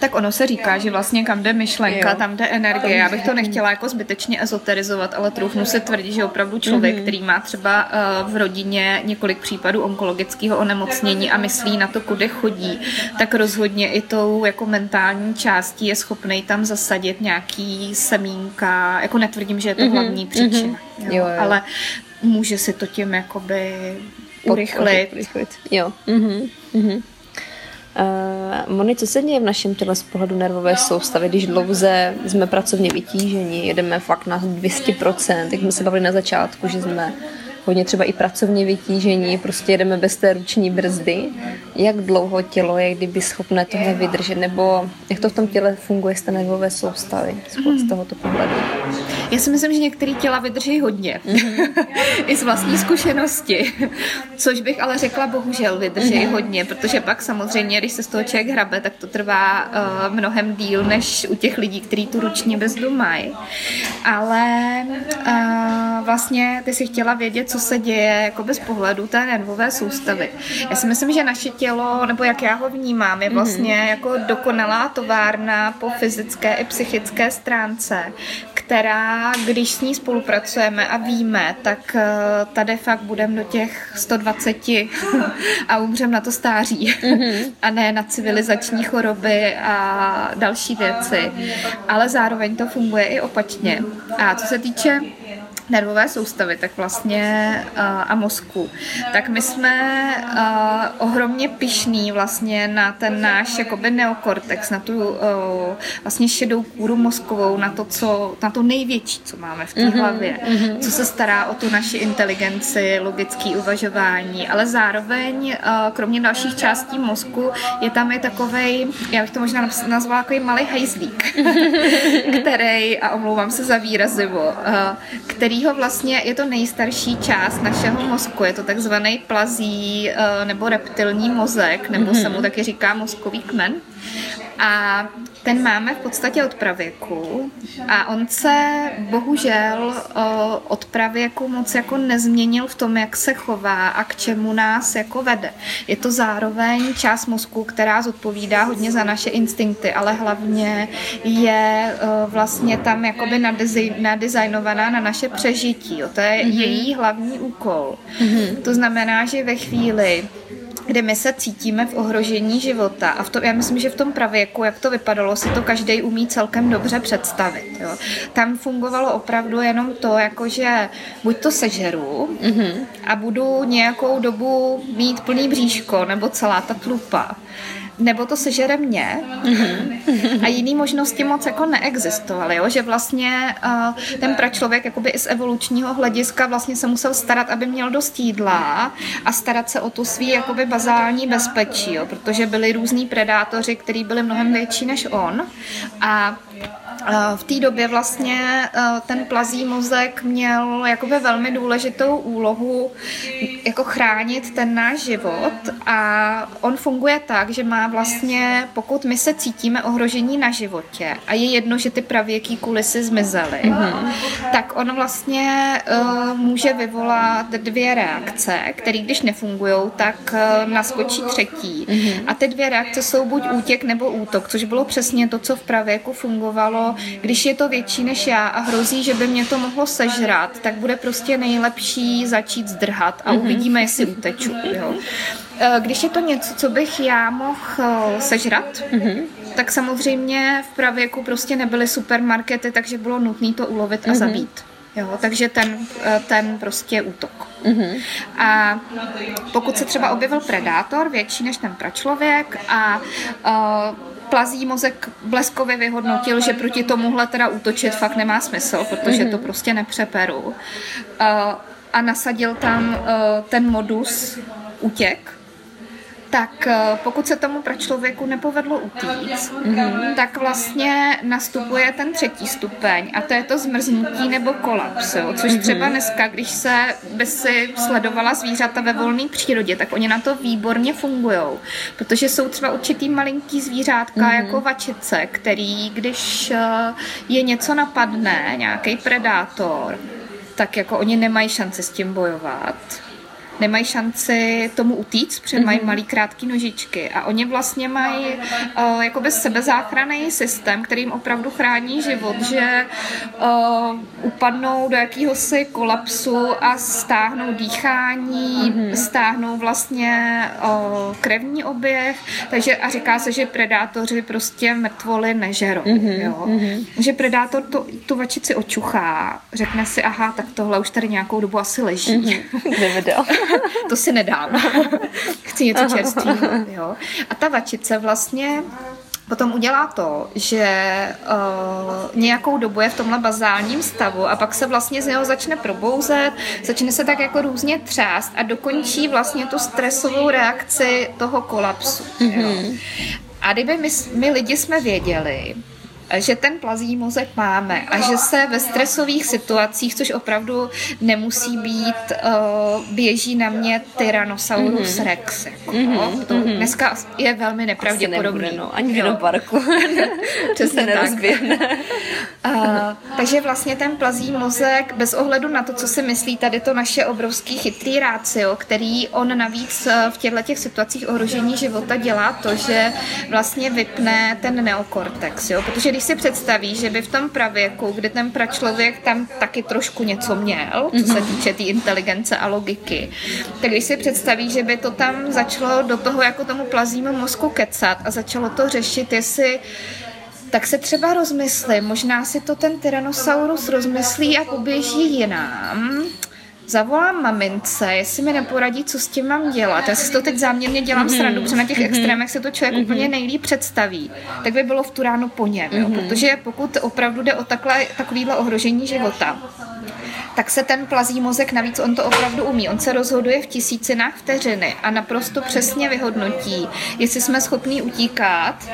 Tak ono se říká, že vlastně kam jde myšlenka, tam jde energie. Já bych to nechtěla jako zbytečně ezoterizovat, ale troufnu se tvrdit, že opravdu člověk, mm-hmm. který má třeba uh, v rodině několik případů onkologického onemocnění a myslí na to, kudy chodí, tak rozhodně i tou jako mentální částí je schopný tam zasadit nějaký semínka. Jako netvrdím, že je to mm-hmm. hlavní příčina. Mm-hmm. Jo, jo, jo. Ale může si to tím jakoby urychlit. urychlit. Jo. Mm-hmm. Mm-hmm. Uh, Moni, co se děje v našem těle z pohledu nervové soustavy, když dlouze jsme pracovně vytíženi, jedeme fakt na 200%, jak jsme se bavili na začátku, že jsme hodně třeba i pracovně vytížení, prostě jedeme bez té ruční brzdy. Jak dlouho tělo je kdyby schopné tohle vydržet, nebo jak to v tom těle funguje z té nervové soustavy z tohoto pohledu? Já si myslím, že některé těla vydrží hodně. Mm-hmm. [LAUGHS] I z vlastní zkušenosti. Což bych ale řekla, bohužel vydrží mm-hmm. hodně, protože pak samozřejmě, když se z toho člověk hrabe, tak to trvá uh, mnohem díl, než u těch lidí, kteří tu ruční bezdu mají. Ale uh, vlastně ty si chtěla vědět, co se děje jako bez pohledu té nervové soustavy. Já si myslím, že naše tělo, nebo jak já ho vnímám, je vlastně mm-hmm. jako dokonalá továrna po fyzické i psychické stránce, která, když s ní spolupracujeme a víme, tak eh, tady fakt budeme do těch 120 [LAUGHS] a umřem na to stáří. Mm-hmm. [LAUGHS] A ne na civilizační choroby a další věci. Ale zároveň to funguje i opačně. A co se týče nervové soustavy, tak vlastně a mozku, tak my jsme ohromně pišní vlastně na ten náš jakoby neokortex, na tu vlastně šedou kůru mozkovou, na to, co, na to největší, co máme v té mm-hmm, hlavě, mm-hmm. co se stará o tu naši inteligenci, logické uvažování, ale zároveň kromě dalších částí mozku je tam i takovej, já bych to možná nazvala jako malý hajzlík, [LAUGHS] který, a omlouvám se za výrazivo, který kterého vlastně je to nejstarší část našeho mozku. Je to takzvaný plazí eh, nebo reptilní mozek, nebo mm-hmm. se mu taky říká mozkový kmen. A ten máme v podstatě od pravěku a on se bohužel od pravěku moc jako nezměnil v tom, jak se chová a k čemu nás jako vede. Je to zároveň část mozku, která zodpovídá hodně za naše instinkty, ale hlavně je vlastně tam jakoby nadizajnovaná na naše přežití. Jo. To je mm-hmm. její hlavní úkol. Mm-hmm. To znamená, že ve chvíli, kdy my se cítíme v ohrožení života. A v tom, já myslím, že v tom pravěku, jak to vypadalo, si to každý umí celkem dobře představit. Jo. Tam fungovalo opravdu jenom to, jakože buď to sežeru mm-hmm. a budu nějakou dobu mít plný bříško, nebo celá ta tlupa nebo to sežere mě a jiný možnosti moc jako neexistovaly, jo? že vlastně uh, ten pračlověk jakoby i z evolučního hlediska vlastně se musel starat, aby měl dost jídla a starat se o tu svý jakoby bazální bezpečí, jo? protože byli různí predátoři, kteří byli mnohem větší než on a v té době vlastně eh, ten plazí mozek měl jakoby velmi důležitou úlohu jako chránit ten náš život a on funguje tak, že má vlastně, pokud my se cítíme ohrožení na životě a je jedno, že ty pravěký kulisy zmizely, mm-hmm. tak on vlastně uh, může vyvolat dvě reakce, které když nefungují, tak uh, naskočí třetí. Mm-hmm. A ty dvě reakce jsou buď útěk nebo útok, což bylo přesně to, co v pravěku fungovalo když je to větší než já a hrozí, že by mě to mohlo sežrat, tak bude prostě nejlepší začít zdrhat a mm-hmm. uvidíme, jestli uteču. Jo. Eh, když je to něco, co bych já mohl eh, sežrat, mm-hmm. tak samozřejmě v pravěku prostě nebyly supermarkety, takže bylo nutné to ulovit a mm-hmm. zabít. Jo, takže ten, eh, ten prostě útok. Mm-hmm. A pokud se třeba objevil predátor, větší než ten pračlověk a uh, plazí mozek bleskově vyhodnotil, že proti tomuhle teda útočit fakt nemá smysl, protože to prostě nepřeperu. Uh, a nasadil tam uh, ten modus útěk, tak eh, pokud se tomu pro člověku nepovedlo utíct, mm-hmm. tak vlastně nastupuje ten třetí stupeň a to je to zmrznutí nebo kolaps, jo? což mm-hmm. třeba dneska, když se by si sledovala zvířata ve volné přírodě, tak oni na to výborně fungují, protože jsou třeba určitý malinký zvířátka mm-hmm. jako vačice, který když eh, je něco napadne, nějaký predátor, tak jako oni nemají šanci s tím bojovat nemají šanci tomu utíct, protože mm-hmm. mají malý krátký nožičky a oni vlastně mají uh, jakoby sebezáchranný systém, který jim opravdu chrání život, že uh, upadnou do jakéhosi kolapsu a stáhnou dýchání, mm-hmm. stáhnou vlastně uh, krevní oběh, takže a říká se, že predátoři prostě mrtvoly nežerou, mm-hmm. jo? Mm-hmm. že predátor to, tu vačici očuchá, řekne si, aha, tak tohle už tady nějakou dobu asi leží. Mm-hmm. [LAUGHS] [LAUGHS] to si nedám. [LAUGHS] Chci něco čerstvého. Jo. A ta vačice vlastně potom udělá to, že uh, nějakou dobu je v tomhle bazálním stavu a pak se vlastně z něho začne probouzet, začne se tak jako různě třást a dokončí vlastně tu stresovou reakci toho kolapsu. Mm-hmm. Jo. Mhm. A kdyby my, my lidi jsme věděli, že ten plazí mozek máme a že se ve stresových situacích, což opravdu nemusí být, uh, běží na mě Tyrannosaurus mm-hmm. rex. Jako, mm-hmm. To mm-hmm. dneska je velmi nepravděpodobný. Nebude, no, ani v parku. [LAUGHS] [LAUGHS] Přesně se nerozběhne. uh, [LAUGHS] takže vlastně ten plazí mozek, bez ohledu na to, co si myslí tady to naše obrovský chytrý rácio, který on navíc v těchto těch situacích ohrožení života dělá to, že vlastně vypne ten neokortex, jo? protože když si představí, že by v tom pravěku, kdy ten pračlověk tam taky trošku něco měl, co se mhm. týče té tý inteligence a logiky, tak když si představí, že by to tam začalo do toho jako tomu plazímu mozku kecat a začalo to řešit, jestli tak se třeba rozmyslí, možná si to ten Tyrannosaurus rozmyslí a poběží jinam zavolám mamince, jestli mi neporadí, co s tím mám dělat. Já si to teď záměrně dělám mm-hmm. srandu, protože na těch mm-hmm. extrémech se to člověk mm-hmm. úplně nejlíp představí. Tak by bylo v tu ránu po něm, jo? Mm-hmm. protože pokud opravdu jde o takhle, takovýhle ohrožení života, tak se ten plazí mozek, navíc on to opravdu umí. On se rozhoduje v tisícinách vteřiny a naprosto přesně vyhodnotí, jestli jsme schopní utíkat,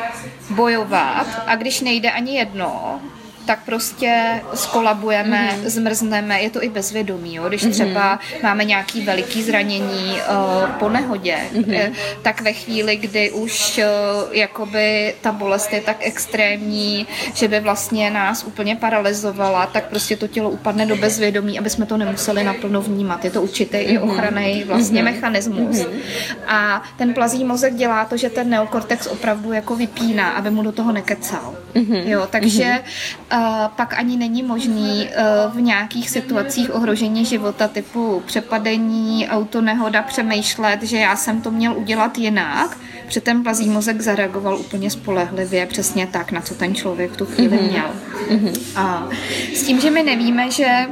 bojovat a když nejde ani jedno, tak prostě skolabujeme, mm-hmm. zmrzneme, je to i bezvědomí, jo? když mm-hmm. třeba máme nějaký veliký zranění uh, po nehodě, mm-hmm. tak ve chvíli, kdy už uh, jakoby ta bolest je tak extrémní, že by vlastně nás úplně paralizovala, tak prostě to tělo upadne do bezvědomí, aby jsme to nemuseli naplno vnímat. Je to určitý mm-hmm. i ochranný vlastně mm-hmm. mechanismus. Mm-hmm. A ten plazí mozek dělá to, že ten neokortex opravdu jako vypíná, aby mu do toho nekecal. Mm-hmm. Jo, takže mm-hmm pak ani není možný eh, v nějakých situacích ohrožení života typu přepadení, autonehoda přemýšlet, že já jsem to měl udělat jinak, protože ten plazí mozek zareagoval úplně spolehlivě, přesně tak, na co ten člověk v tu chvíli mm-hmm. měl. Mm-hmm. A s tím, že my nevíme, že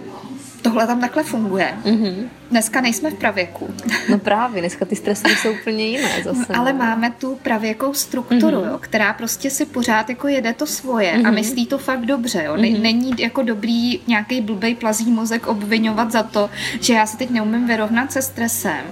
tohle tam takhle funguje. Mm-hmm. Dneska nejsme v pravěku. [LAUGHS] No právě, dneska ty stresy jsou úplně jiné [LAUGHS] zase. No, ale no. máme tu pravěkou strukturu, mm-hmm. jo, která prostě si pořád jako jede to svoje mm-hmm. a mhm. myslí to fakt dobře. Jo. Mm-hmm. Není jako dobrý nějaký blbej plazí mozek obvinovat za to, že já se teď neumím vyrovnat se stresem.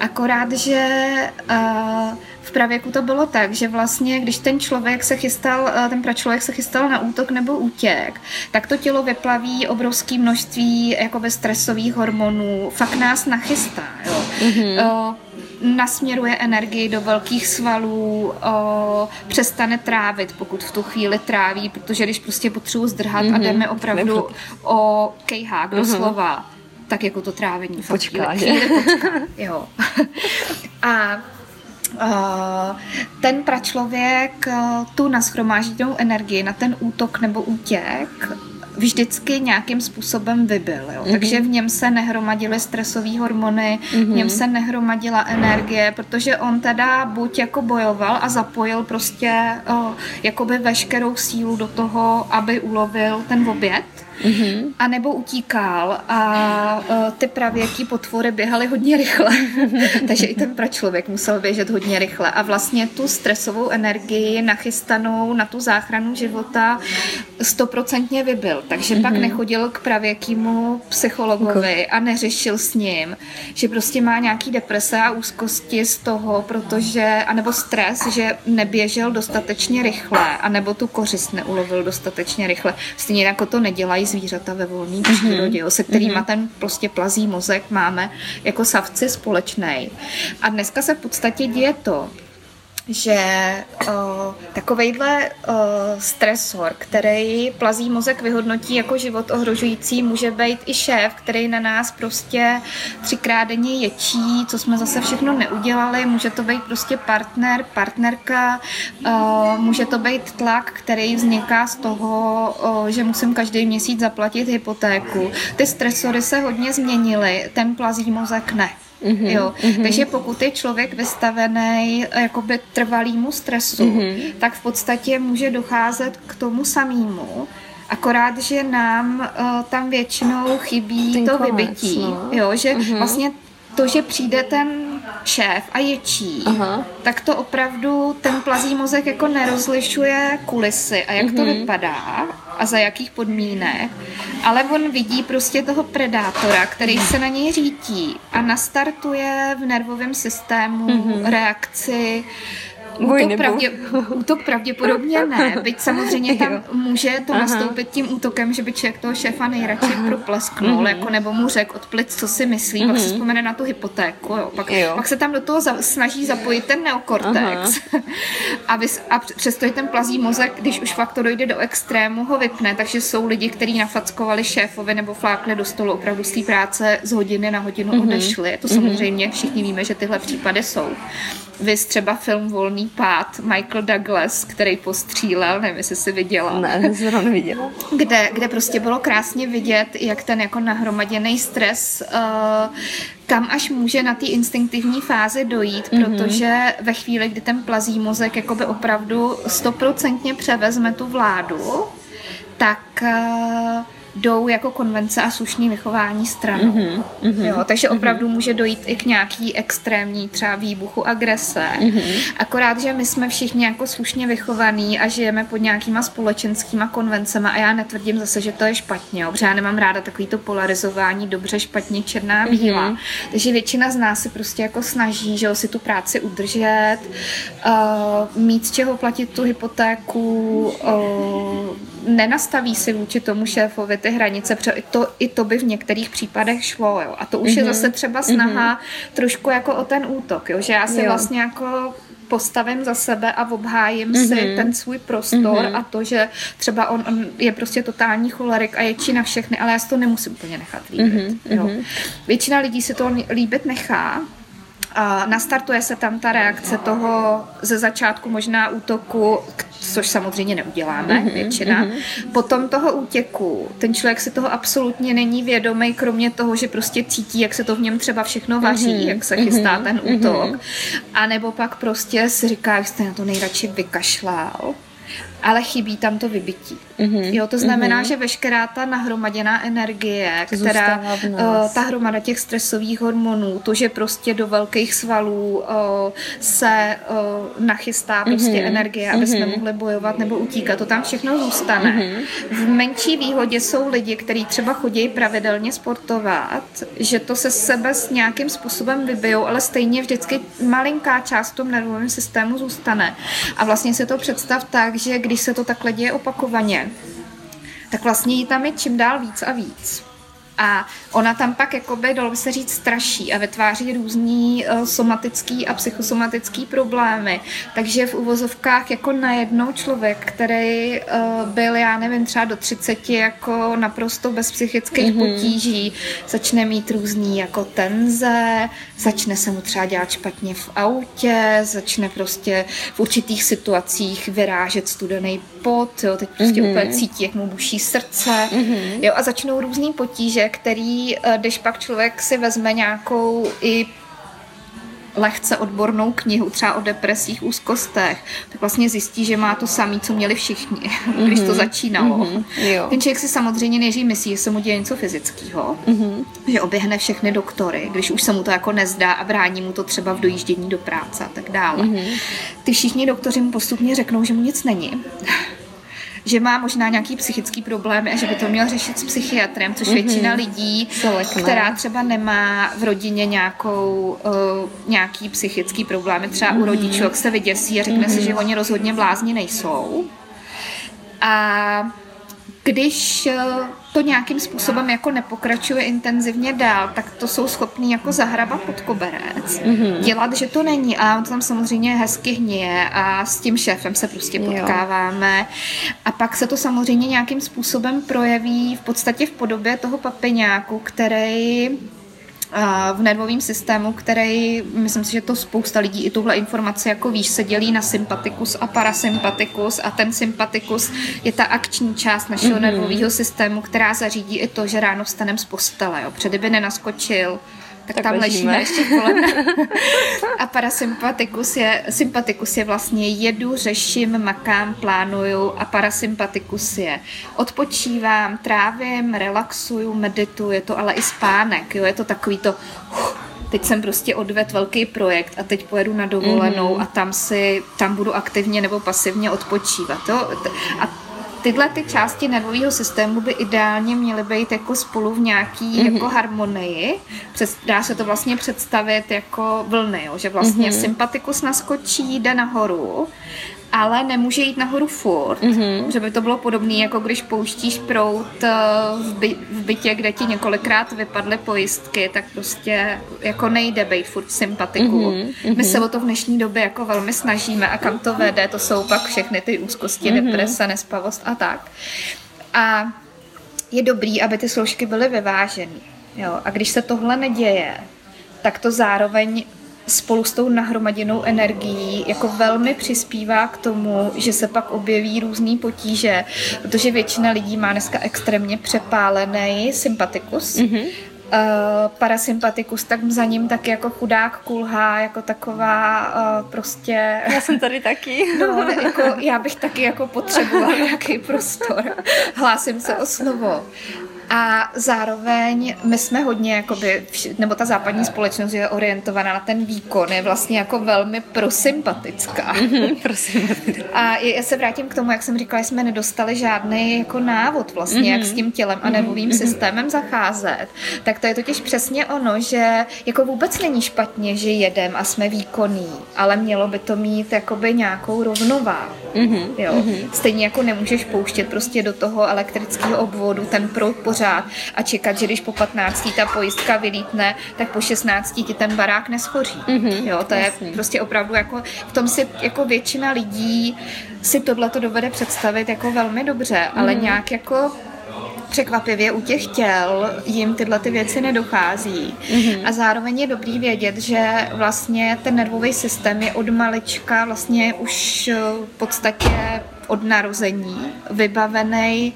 Akorát, že uh, pravěku to bylo tak, že vlastně, když ten člověk se chystal, eh, ten pračlověk se chystal na útok nebo útěk, tak to tělo vyplaví obrovské množství jakoby stresových hormonů, fakt nás nachystá, jo. Mm-hmm. nasměruje energii do velkých svalů, o, přestane trávit, pokud v tu chvíli tráví, protože když prostě potřebuji zdrhat mm-hmm. a mhm. jdeme opravdu o kejhák mm-hmm. doslova, tak jako to trávení počká, chvíli, chvíli počká, jo. [LAUGHS] a ten pračlověk tu naschromážděnou energii na ten útok nebo útěk vždycky nějakým způsobem vybil. Jo? Mm-hmm. Takže v něm se nehromadily stresové hormony, mm-hmm. v něm mhm. se nehromadila energie, protože on teda buď jako bojoval a zapojil prostě o, jakoby veškerou sílu do toho, aby ulovil ten oběd, mm-hmm. a nebo utíkal a uh, ty pravěký potvory běhaly hodně rychle, [LAUGHS] takže i ten pračlověk musel běžet hodně rychle a vlastně tu stresovou energii nachystanou na tu záchranu života stoprocentně vybil, takže mm-hmm. pak nechodil k pravěkýmu psychologovi a neřešil s ním, že prostě má nějaký deprese a úzkosti z toho, protože, anebo stres, že neběžel dostatečně rychle, anebo tu kořist neulovil dostatečně rychle. Stejně jako to nedělají zvířata ve volné přírodě, mm-hmm. se kterými mm-hmm. ten prostě plazí mozek máme jako savci společný. A dneska se v podstatě děje to, že uh, takovejhle uh, stresor, který plazí mozek vyhodnotí jako život ohrožující, může být i šéf, který na nás prostě třikrát denně ječí, co jsme zase všechno neudělali, může to být prostě partner, partnerka, uh, může to být tlak, který vzniká z toho, uh, že musím každý měsíc zaplatit hypotéku. Ty stresory se hodně změnily, ten plazí mozek ne. Mm-hmm, jo. Mm-hmm. Takže pokud je člověk vystavený jakoby trvalýmu stresu, mm-hmm. tak v podstatě může docházet k tomu samému, akorát, že nám uh, tam většinou chybí Ten to konec, vybití. No. Jo, že mm-hmm. vlastně to, že přijde ten šéf a ječí, Aha. tak to opravdu ten plazí mozek jako nerozlišuje kulisy a jak mm-hmm. to mhm. vypadá a za jakých podmínek, ale on vidí prostě toho predátora, který se na něj řítí a nastartuje v nervovém systému mm-hmm. reakci Útok, pravdě, útok pravděpodobně ne, byť samozřejmě [LAUGHS] tam může to Aha. nastoupit tím útokem, že by člověk toho šéfa nejradši Aha. proplesknul, mm-hmm. jako nebo mu řekl od plic, co si myslí, mm-hmm. pak se mhm. vzpomene na tu hypotéku, jo. Pak, jo. pak se tam do toho za, snaží zapojit ten neokortex [LAUGHS] a, vys, a přesto je ten plazí mozek, když už fakt to dojde do extrému, ho vypne, takže jsou lidi, kteří nafackovali šéfovi nebo flákli do stolu opravdu z té práce z hodiny na hodinu mm-hmm. odešli. To mm-hmm. samozřejmě všichni víme, že tyhle případy jsou. Vy třeba film Volný pád Michael Douglas, který postřílel, nevím, jestli jsi viděla. Ne, to neviděla. Kde, kde prostě bylo krásně vidět, jak ten jako nahromaděný stres uh, kam až může na té instinktivní fázi dojít, mm-hmm. protože ve chvíli, kdy ten plazí mozek jakoby opravdu stoprocentně převezme tu vládu, tak uh, jdou jako konvence a slušný vychování stranou. Mm-hmm, mm-hmm, jo, takže mhm. opravdu mm-hmm. může dojít i k nějaký extrémní třeba výbuchu agrese. Mm-hmm. Akorát, že my jsme všichni jako slušně vychovaní a žijeme pod nějakýma společenskýma konvencema a já netvrdím zase, že to je špatně, jo, protože já nemám ráda takový to polarizování dobře, špatně, černá, bílá. Mm-hmm. Takže většina z nás si prostě jako snaží, že jo, si tu práci udržet, uh, mít z čeho platit tu hypotéku, uh, nenastaví si vůči tomu šéfovi ty hranice, protože i to, i to by v některých případech šlo, jo. A to už mm-hmm. je mhm. zase třeba snaha mm-hmm. trošku jako o ten útok, jo, že já si jo. vlastně jako postavím za sebe a obhájím mm-hmm. si mhm. ten svůj prostor mm-hmm. a to, že třeba on, on je prostě totální cholerik a ječí na všechny, ale já si to nemusím úplně nechat líbit. Mm-hmm. Jo. Většina lidí si to líbit nechá, a nastartuje se tam ta reakce toho ze začátku možná útoku, což samozřejmě neuděláme mm-hmm, většina. Mm-hmm. Potom toho útěku, ten člověk si toho absolutně není vědomý, kromě toho, že prostě cítí, jak se to v něm třeba všechno vaří, mm-hmm, jak se chystá mm-hmm, ten útok. Mm-hmm. A nebo pak prostě si říká, že jste na to nejradši vykašlal ale chybí tam to vybití. Mm-hmm. Jo, to znamená, mm-hmm. že veškerá ta nahromaděná energie, která, uh, ta hromada těch stresových hormonů, to, že prostě do velkých svalů uh, se uh, nachystá prostě mm-hmm. energie, aby mm-hmm. jsme mohli bojovat nebo utíkat, to tam všechno zůstane. Mm-hmm. V menší výhodě jsou lidi, kteří třeba chodí pravidelně sportovat, že to se sebe s nějakým způsobem vybijou, ale stejně vždycky malinká část v tom nervovém systému zůstane. A vlastně se to představ tak, že když se to takhle děje opakovaně, tak vlastně jí tam je čím dál víc a víc. A ona tam pak, jakoby, dalo by se říct, straší a vytváří různý uh, somatický a psychosomatický problémy. Takže v uvozovkách jako najednou člověk, který uh, byl, já nevím, třeba do 30 jako naprosto bez psychických mm-hmm. potíží, začne mít různý jako tenze, začne se mu třeba dělat špatně v autě, začne prostě v určitých situacích vyrážet studený pot, jo, teď prostě mm-hmm. úplně cítí, jak mu buší srdce, mm-hmm. jo, a začnou různý potíže, který, eh, když pak člověk si vezme nějakou i lehce odbornou knihu, třeba o depresích, úzkostech, tak vlastně zjistí, že má to samé, co měli všichni, mm-hmm. [LAUGHS] když to mhm. začínalo. Mm-hmm. Jo. Ten člověk si samozřejmě nejdřív myslí, že se mu děje něco fyzického, mm-hmm. že oběhne všechny doktory, když už se mu to jako nezdá a brání mu to třeba v dojíždění do práce a tak dále. Mm-hmm. Ty všichni doktoři mu postupně řeknou, že mu nic není že má možná nějaký psychický problémy a že by to měl řešit s psychiatrem, což mm-hmm. většina lidí, která třeba nemá v rodině nějakou, uh, nějaký psychický problémy, třeba mm-hmm. u rodičů, jak se vyděsí a řekne mm-hmm. si, že oni rozhodně blázni nejsou. A když eh, to nějakým způsobem jako nepokračuje intenzivně dál, tak to jsou schopní jako zahrabat pod koberec, mm-hmm. dělat, že to není a to tam samozřejmě hezky hněje a s tím šéfem se prostě potkáváme jo. a pak se to samozřejmě nějakým způsobem projeví v podstatě v podobě toho papiňáku, který v nervovém systému, který, myslím si, že to spousta lidí i tuhle informaci jako víš, se dělí na sympatikus a parasympatikus a ten sympatikus je ta akční část našeho mm-hmm. nervového systému, která zařídí i to, že ráno vstanem z postele, jo. Před by nenaskočil, tak, tak tam ležíme, ležíme [LAUGHS] ještě kolem. a parasympatikus je, sympatikus je vlastně jedu, řeším, makám, plánuju a parasympatikus je odpočívám, trávím, relaxuju, medituju, je to ale i spánek, jo, je to takový to teď jsem prostě odvedl velký projekt a teď pojedu na dovolenou mm-hmm. a tam si, tam budu aktivně nebo pasivně odpočívat. Jo? A tyhle ty části nervového systému by ideálně měly být jako spolu v nějaký mm-hmm. jako harmonii. Přes, dá se to vlastně představit jako vlny, jo? že vlastně mm-hmm. sympatikus naskočí, jde nahoru ale nemůže jít nahoru furt, mm-hmm. že by to bylo podobné, jako když pouštíš prout eh, v, by, v bytě, kde ti několikrát vypadly pojistky, tak prostě jako nejde být furt sympatiku. Mm-hmm. My se o to v dnešní době jako velmi snažíme a kam to vede, to jsou pak všechny ty úzkosti, mm-hmm. deprese, nespavost a tak. A je dobrý, aby ty složky byly vyvážené. Jo? A když se tohle neděje, tak to zároveň spolu s tou nahromaděnou energií jako velmi přispívá k tomu, že se pak objeví různé potíže, protože většina lidí má dneska extrémně přepálený sympatikus, mm-hmm. Uh, parasympatikus, tak za ním tak jako chudák kulhá, jako taková uh, prostě... Já jsem tady taky. [LAUGHS] No, ne, jako, já bych taky jako potřebovala [LAUGHS] nějaký prostor. Hlásím se o slovo. A zároveň my jsme hodně, jakoby, nebo ta západní společnost je orientovaná na ten výkon, je vlastně jako velmi prosympatická. Prosympatická. A já se vrátím k tomu, jak jsem říkala, jsme nedostali žádný jako návod vlastně, mm-hmm. jak s tím tělem a nervovým mm-hmm. systémem zacházet. Tak to je totiž přesně ono, že jako vůbec není špatně, že jedem a jsme výkonní, ale mělo by to mít jakoby nějakou rovnováhu. Mm-hmm. Jo? Mm-hmm. Stejně jako nemůžeš pouštět prostě do toho elektrického obvodu ten proud pořád a čekat, že když po 15. ta pojistka vylítne, tak po 16. ti ten barák neschoří. Mm-hmm, jo, to jasný. je prostě opravdu jako, v tom si jako většina lidí si tohle to dovede představit jako velmi dobře, mm-hmm. ale nějak jako překvapivě u těch těl jim tyhle ty věci nedochází. Mm-hmm. A zároveň je dobrý vědět, že vlastně ten nervový systém je od malička vlastně už v podstatě od narození vybavený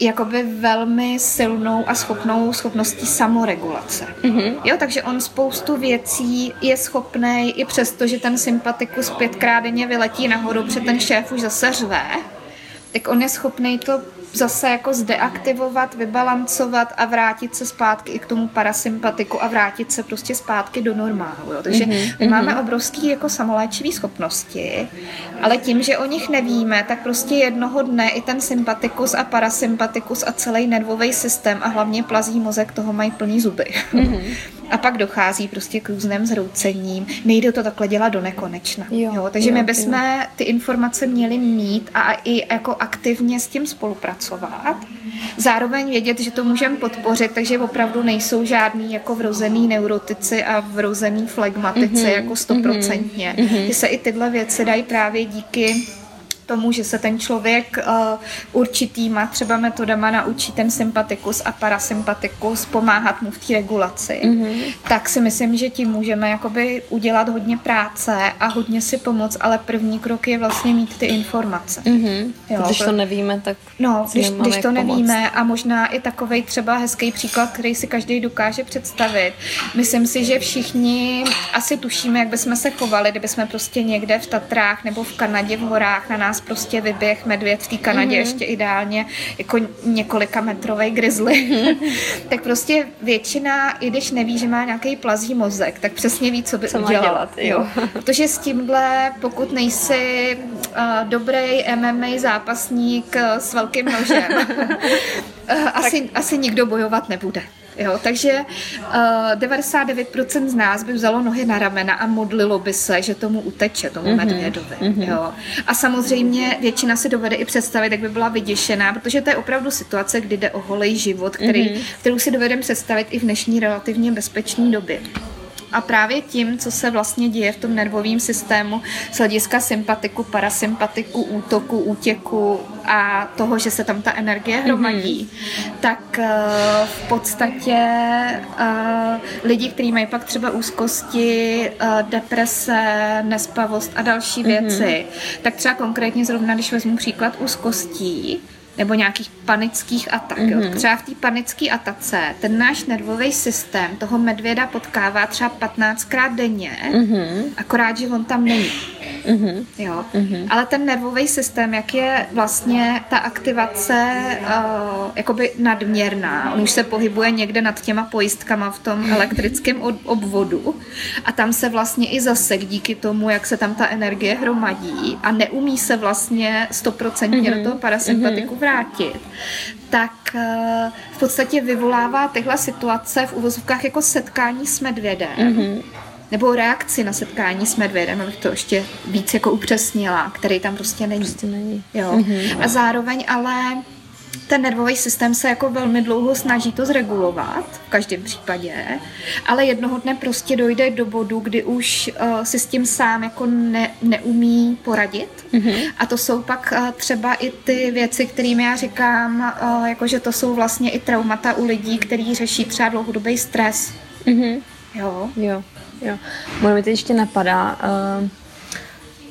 jakoby velmi silnou a schopnou schopností samoregulace. Mm-hmm. Jo, takže on spoustu věcí je schopný, i přesto, že ten sympatikus pětkrát denně vyletí nahoru, před ten šéf už zase řve, tak on je schopný to zase jako zdeaktivovat, vybalancovat a vrátit se zpátky i k tomu parasympatiku a vrátit se prostě zpátky do normálu. Jo. Takže mm-hmm. my máme obrovský jako samoléčivý schopnosti, ale tím, že o nich nevíme, tak prostě jednoho dne i ten sympatikus a parasympatikus a celý nervový systém a hlavně plazí mozek toho mají plný zuby. Mm-hmm. [LAUGHS] A pak dochází prostě k různým zhroucením. Nejde to takhle dělat do nekonečna. Jo, jo? Takže jo, my bychom jo. ty informace měli mít a i jako aktivně s tím spolupracovat. Zároveň vědět, že to můžeme podpořit, takže opravdu nejsou žádný jako vrozený neurotici a vrozený flegmatici mm-hmm. jako stoprocentně. Mm-hmm. Že se i tyhle věci dají právě díky tomu, že se ten člověk uh, určitýma třeba metodama naučí ten sympatikus a parasympatikus pomáhat mu v té regulaci, mm-hmm. tak si myslím, že tím můžeme jakoby udělat hodně práce a hodně si pomoct, ale první krok je vlastně mít ty informace. Mm-hmm. Jo, když to nevíme, tak No, když, když to nevíme pomoct. a možná i takový třeba hezký příklad, který si každý dokáže představit. Myslím si, že všichni asi tušíme, jak bychom se chovali, kdyby jsme prostě někde v Tatrách nebo v Kanadě v horách na nás prostě vyběh medvěd v té Kanadě, mm-hmm. ještě ideálně jako několika metrový grizzly, [LAUGHS] tak prostě většina, i když neví, že má nějaký plazí mozek, tak přesně ví, co by co udělal. Dělat, jo. [LAUGHS] Protože s tímhle, pokud nejsi uh, dobrý MMA zápasník uh, s velkým nožem, uh, [LAUGHS] asi, asi nikdo bojovat nebude. Jo, takže uh, 99% z nás by vzalo nohy na ramena a modlilo by se, že tomu uteče, tomu mm-hmm. medvědovi. Mm-hmm. Jo. A samozřejmě většina si dovede i představit, jak by byla vyděšená, protože to je opravdu situace, kdy jde o holej život, který, mm-hmm. kterou si dovedeme představit i v dnešní relativně bezpečné době. A právě tím, co se vlastně děje v tom nervovém systému z hlediska sympatiku, parasympatiku, útoku, útěku a toho, že se tam ta energie hromadí, mm-hmm. tak uh, v podstatě uh, lidi, kteří mají pak třeba úzkosti, uh, deprese, nespavost a další mhm. věci, mm-hmm. tak třeba konkrétně zrovna, když vezmu příklad úzkostí, nebo nějakých panických atak. Mm-hmm. Jo. Mhm. Třeba v té panické atace ten náš nervový systém toho medvěda potkává třeba 15krát denně, mm-hmm. akorát, že on tam není. Mm-hmm. Jo. Mm-hmm. Ale ten nervový systém, jak je vlastně ta aktivace uh, jakoby nadměrná, on už se pohybuje někde nad těma pojistkama v tom elektrickém obvodu a tam se vlastně i zasek díky tomu, jak se tam ta energie hromadí a neumí se vlastně stoprocentně mm-hmm. do toho parasympatiku mm-hmm. vrátit, tak uh, v podstatě vyvolává tyhle situace v uvozovkách jako setkání s medvědem. Mm-hmm nebo reakci na setkání s medvědem, abych to ještě víc jako upřesnila, který tam prostě není. Prostě není. Jo. Mm-hmm. A zároveň ale ten nervový systém se jako velmi dlouho snaží to zregulovat, v každém případě, ale jednoho dne prostě dojde do bodu, kdy už uh, si s tím sám jako ne, neumí poradit. Mm-hmm. A to jsou pak uh, třeba i ty věci, kterými já říkám, uh, jako že to jsou vlastně i traumata u lidí, kteří řeší třeba dlouhodobý stres. Mm-hmm. Jo. Jo. Jo. Moje mi teď ještě napadá, uh,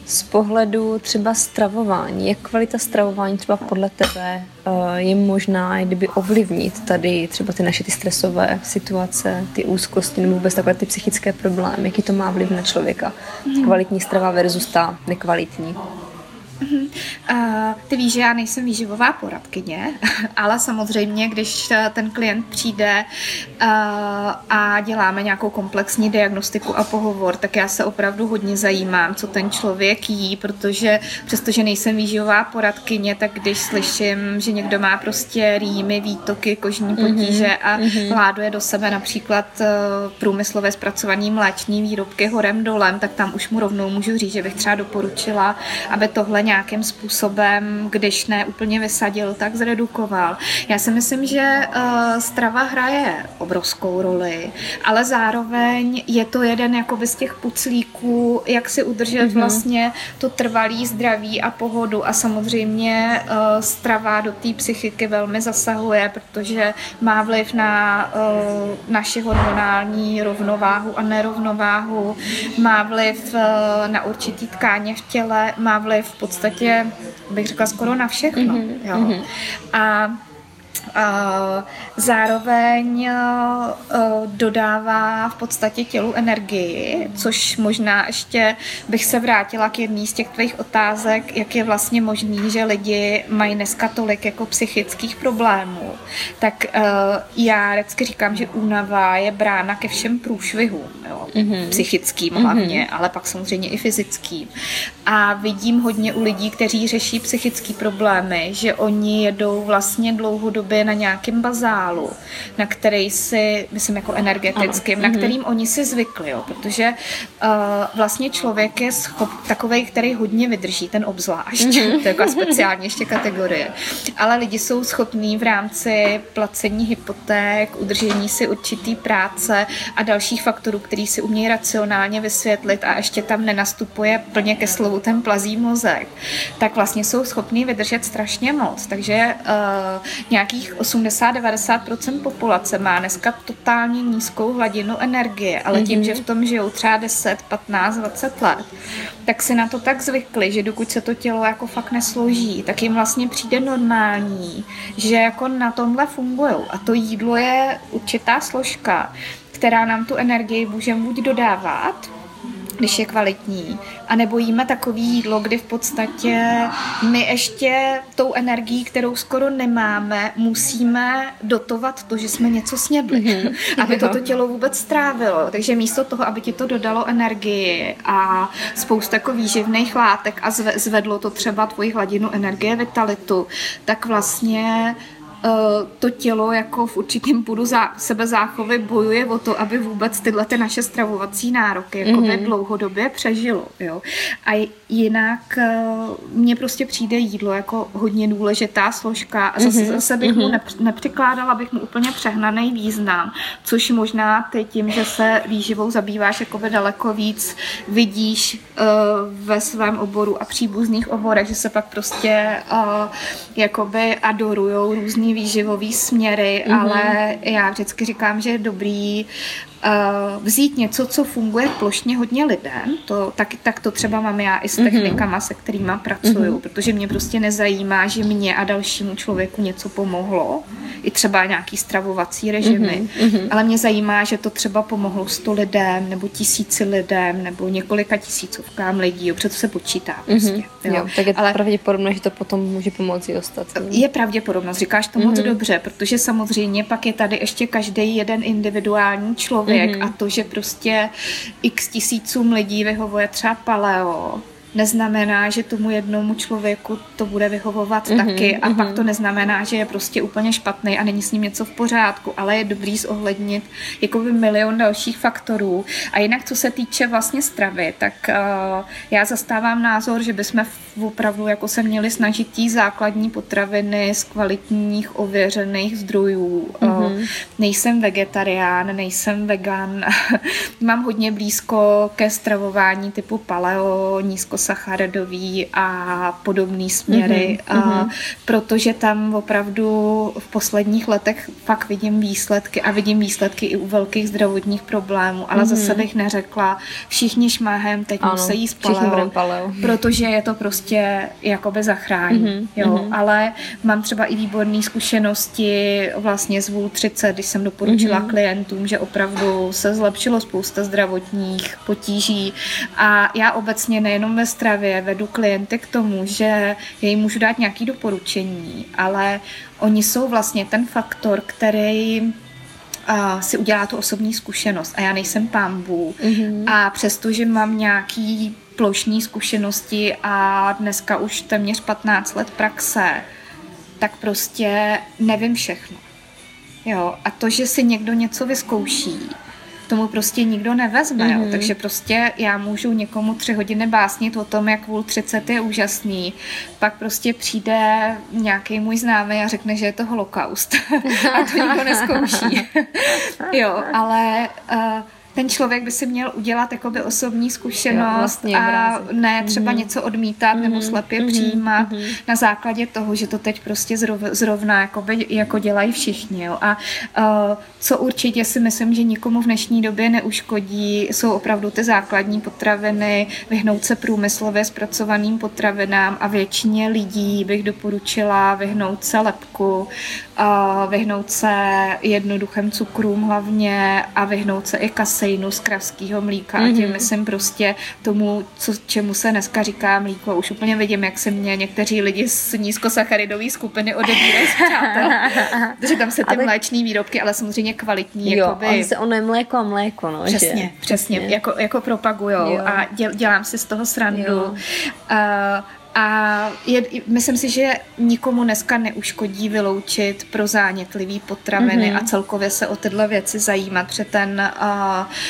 z pohledu třeba stravování, jak kvalita stravování třeba podle tebe uh, je možná kdyby ovlivnit tady třeba ty naše ty stresové situace, ty úzkosti nebo vůbec takové ty psychické problémy, jaký to má vliv na člověka. Mm. Kvalitní strava versus ta nekvalitní. Uh, ty víš, že já nejsem výživová poradkyně, [LAUGHS] ale samozřejmě, když ten klient přijde uh, a děláme nějakou komplexní diagnostiku a pohovor, tak já se opravdu hodně zajímám, co ten člověk jí, protože přestože nejsem výživová poradkyně, tak když slyším, že někdo má prostě rýmy, výtoky, kožní mhm, potíže a mm-hmm. hláduje do sebe například uh, průmyslově zpracovaný mléční výrobky horem dolem, tak tam už mu rovnou můžu říct, že bych třeba doporučila, aby tohle nějakým způsobem, když ne úplně vysadil, tak zredukoval. Já si myslím, že uh, strava hraje obrovskou roli, ale zároveň je to jeden jakoby z těch puclíků, jak si udržet mm-hmm. vlastně to trvalý zdraví a pohodu a samozřejmě uh, strava do té psychiky velmi zasahuje, protože má vliv na uh, naši hormonální rovnováhu a nerovnováhu, má vliv uh, na určitý tkáně v těle, má vliv v podstatě podstatě, bych řekla, skoro na všechno. Mm-hmm. Jo. Mm-hmm. A zároveň dodává v podstatě tělu energii, což možná ještě bych se vrátila k jedné z těch tvých otázek, jak je vlastně možný, že lidi mají dneska tolik jako psychických problémů. Tak já vždycky říkám, že únava je brána ke všem průšvihům, jo, mm-hmm. psychickým hlavně, mm-hmm. ale pak samozřejmě i fyzickým. A vidím hodně u lidí, kteří řeší psychické problémy, že oni jedou vlastně dlouhodobě je na nějakém bazálu, na který si, myslím jako energetickým, ano. na mhm. kterým oni si zvykli, jo, protože uh, vlastně člověk je schop, takový, který hodně vydrží, ten obzvlášť, mm-hmm. to je jako speciální ještě kategorie, ale lidi jsou schopní v rámci placení hypoték, udržení si určitý práce a dalších faktorů, který si umějí racionálně vysvětlit a ještě tam nenastupuje plně ke slovu ten plazí mozek, tak vlastně jsou schopní vydržet strašně moc. Takže uh, nějakých 80-90% populace má dneska totálně nízkou hladinu energie, ale tím, mm-hmm. že v tom žijou třeba 10, 15, 20 let, tak si na to tak zvykli, že dokud se to tělo jako fakt nesloží, tak jim vlastně přijde normální, že jako na tomhle fungují. A to jídlo je určitá složka, která nám tu energii může buď dodávat, když je kvalitní. A nebo jíme takový jídlo, kdy v podstatě my ještě tou energií, kterou skoro nemáme, musíme dotovat to, že jsme něco snědli, mm-hmm. aby to to tělo vůbec strávilo. Takže místo toho, aby ti to dodalo energii a spousta jako výživných látek a zvedlo to třeba tvoji hladinu energie, vitalitu, tak vlastně to tělo jako v určitém půdu za sebezáchovy bojuje o to, aby vůbec tyhle ty naše stravovací nároky jako mm-hmm. dlouhodobě přežilo. Jo? A jinak eh, mně prostě přijde jídlo jako hodně důležitá složka a zase, mm-hmm. zase bych mm-hmm. mu mhm. nepřikládala bych mu úplně přehnaný význam, což možná ty tím, že se výživou zabýváš jako daleko víc, vidíš uh, ve svém oboru a příbuzných oborech, že se pak prostě uh, jakoby adorujou různý různý výživový směry, mm-hmm. ale já vždycky říkám, že je dobrý vzít něco, co funguje plošně hodně lidem, to, tak, tak to třeba mám já i s mhm. technikama, mm-hmm. se kterými pracuju, mm-hmm. protože mě prostě nezajímá, že mě a dalšímu člověku něco pomohlo, i třeba nějaký stravovací režimy, mm-hmm. ale mě zajímá, že to třeba pomohlo sto lidem, nebo tisíci lidem, nebo několika tisícovkám lidí, protože to se počítá mhm. prostě. Mm-hmm. Jo. jo, tak je ale pravděpodobné, že to potom může pomoci ostatním. Je pravděpodobnost, říkáš to mm-hmm. moc mhm. dobře, protože samozřejmě pak je tady ještě každý jeden individuální člověk, člověk mm-hmm. a to, že prostě x tisícům lidí vyhovuje třeba paleo, neznamená, že tomu jednomu člověku to bude vyhovovat mm-hmm, taky a mm-hmm. pak to neznamená, že je prostě úplně špatný a není s ním něco v pořádku, ale je dobrý zohlednit jako by milion dalších faktorů. A jinak, co se týče vlastně stravy, tak uh, já zastávám názor, že bychom opravdu jako se měli snažit tí základní potraviny z kvalitních ověřených zdrojů. Mm-hmm. Uh, nejsem vegetarián, nejsem vegan, [LAUGHS] mám hodně blízko ke stravování typu paleo, nízko sacharidový a podobné směry, mm-hmm. a protože tam opravdu v posledních letech fakt vidím výsledky a vidím výsledky i u velkých zdravotních problémů, ale mm-hmm. zase bych neřekla, všichni šmáhem teď ano, musí jíst paleo, paleo, protože je to prostě jakoby zachrání, mm-hmm. jo, mm-hmm. ale mám třeba i výborné zkušenosti vlastně z VUL 30, když jsem doporučila mm-hmm. klientům, že opravdu se zlepšilo spousta zdravotních potíží a já obecně nejenom ve stravě vedu klienty k tomu, že jim můžu dát nějaké doporučení, ale oni jsou vlastně ten faktor, který uh, si udělá tu osobní zkušenost a já nejsem pámbu mm-hmm. a přestože mám nějaký plošní zkušenosti a dneska už téměř 15 let praxe, tak prostě nevím všechno. Jo, a to, že si někdo něco vyzkouší, tomu prostě nikdo nevezme. Mm-hmm. Jo. Mhm. Takže prostě já můžu někomu tři hodiny básnit o tom, jak vůl 30 je úžasný. Pak prostě přijde nějaký můj známý a řekne, že je to holokaust. [LAUGHS] a to nikdo neskouší. [LAUGHS] jo, ale uh, ten člověk by si měl udělat jakoby osobní zkušenost jo, vlastně a ne třeba mm-hmm. něco odmítat mm-hmm. nebo slepě mm-hmm. přijímat mm-hmm. na základě toho, že to teď prostě zrov, zrovna jakoby, jako dělají všichni. Jo. A uh, co určitě si myslím, že nikomu v dnešní době neuškodí, jsou opravdu ty základní potraviny, vyhnout se průmyslově zpracovaným potravinám a většině lidí bych doporučila vyhnout se lepku, uh, vyhnout se jednoduchým cukrům hlavně a vyhnout se i kasy proteinu z kravského mlíka mm-hmm. a tím mhm. myslím prostě tomu, co, čemu se dneska říká mlíko. Už úplně vidím, jak se mě někteří lidi z nízkosacharidové skupiny odebírají z přátel. [LAUGHS] Takže tam se ty ale... mléčné výrobky, ale samozřejmě kvalitní. Jo, jakoby... on se ono je mléko a mléko, no. Přesně, že? přesně, přesně. Jako, jako propagujou jo. a děl, dělám si z toho srandu. Uh, A je, myslím si, že nikomu dneska neuškodí vyloučit pro zánětlivý potraviny mm-hmm. a celkově se o tyhle věci zajímat, protože ten uh,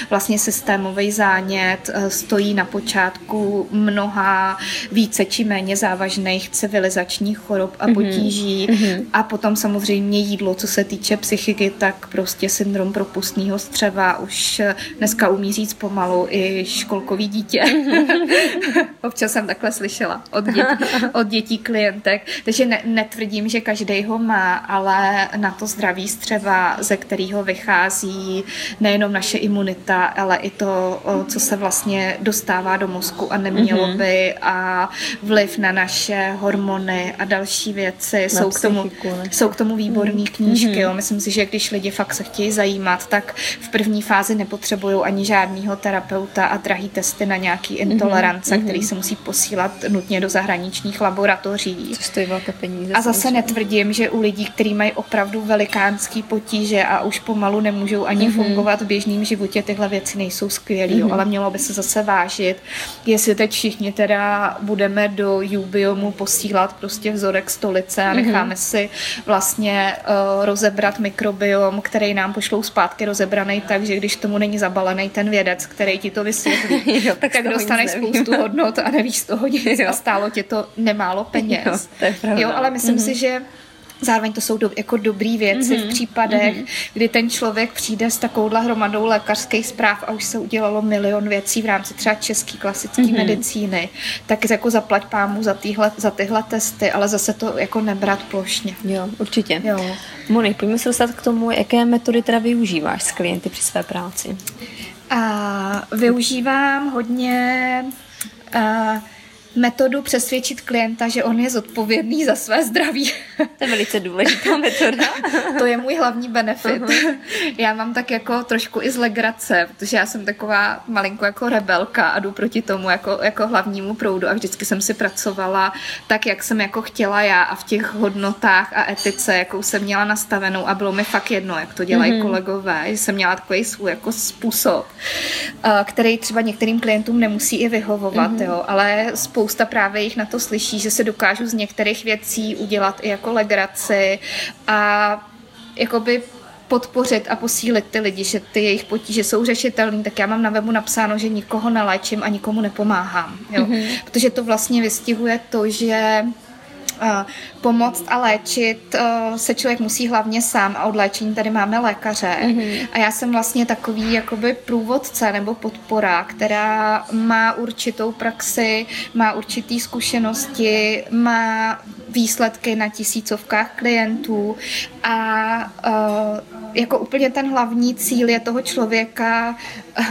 vlastně systémový zánět uh, stojí na počátku mnoha více či méně závažných civilizačních chorob a mhm. potíží mm-hmm. a potom samozřejmě jídlo, co se týče psychiky, tak prostě syndrom propustného střeva už dneska umí říct pomalu i školkový dítě. Mm-hmm. [LAUGHS] Občas jsem takhle slyšela od dětí, od dětí klientek, takže ne, netvrdím, že každý ho má, ale na to zdraví střeva, ze kterého vychází nejenom naše imunita, ale i to, co se vlastně dostává do mozku a nemělo mm-hmm. by a vliv na naše hormony a další věci. Na jsou, k tomu, jsou k tomu výborné mm-hmm. knížky. Mm-hmm. Jo. Myslím si, že když lidi fakt se chtějí zajímat, tak v první fázi nepotřebují ani žádného terapeuta a drahý testy na nějaký intolerance, mm-hmm. který se musí posílat nutně do zahraničních laboratoří. Co stojí velké peníze. A zase netvrdím, že u lidí, kteří mají opravdu velikánský potíže a už pomalu nemůžou ani mm-hmm. fungovat v běžném životě, tyhle věci nejsou skvělé, mm-hmm. ale mělo by se zase vážit, jestli teď všichni teda budeme do Jubiomu posílat prostě vzorek stolice a mhm. necháme mm-hmm. si vlastně uh, rozebrat mikrobiom, který nám pošlou zpátky rozebraný tak, že když tomu není zabalený ten vědec, který ti to vysvětlí, [LAUGHS] jo, tak, tak dostaneš spoustu hodnot a nevíš z toho [LAUGHS] nic a stálo tě to nemálo peněz. Jo, to je pravda. jo ale myslím mm-hmm. si, že Zároveň to jsou do, jako dobrý věci mm-hmm. v případech, mm-hmm. kdy ten člověk přijde s takovouhle hromadou lékařských zpráv a už se udělalo milion věcí v rámci třeba české klasické mm-hmm. medicíny, tak jako zaplať pámu za, týhle, za tyhle testy, ale zase to jako nebrat plošně. Jo, určitě. Jo. Monik, pojďme se dostat k tomu, jaké metody teda využíváš s klienty při své práci. A využívám hodně... A, metodu přesvědčit klienta, že on je zodpovědný za své zdraví. [LAUGHS] To je velice důležitá metoda. [LAUGHS] to je můj hlavní benefit. Uh-huh. [LAUGHS] Já mám tak jako trošku i z legrace, protože já jsem taková malinko jako rebelka a jdu proti tomu jako, jako hlavnímu proudu a vždycky jsem si pracovala tak, jak jsem jako chtěla já a v těch hodnotách a etice, jakou jsem měla nastavenou a bylo mi fakt jedno, jak to dělají uh-huh. kolegové, že jsem měla takový svůj jako způsob, eh, který třeba některým klientům nemusí i vyhovovat, uh-huh. jo, ale spoustu spousta právě jich na to slyší, že se dokážu z některých věcí udělat i jako legraci a jakoby podpořit a posílit ty lidi, že ty jejich potíže jsou řešitelné, tak já mám na webu napsáno, že nikoho neléčím a nikomu nepomáhám. Jo? Mm-hmm. Protože to vlastně vystihuje to, že pomoct a léčit se člověk musí hlavně sám a od léčení tady máme lékaře. Mm-hmm. A já jsem vlastně takový jakoby průvodce nebo podpora, která má určitou praxi, má určitý zkušenosti, má výsledky na tisícovkách klientů a uh, jako úplně ten hlavní cíl je toho člověka,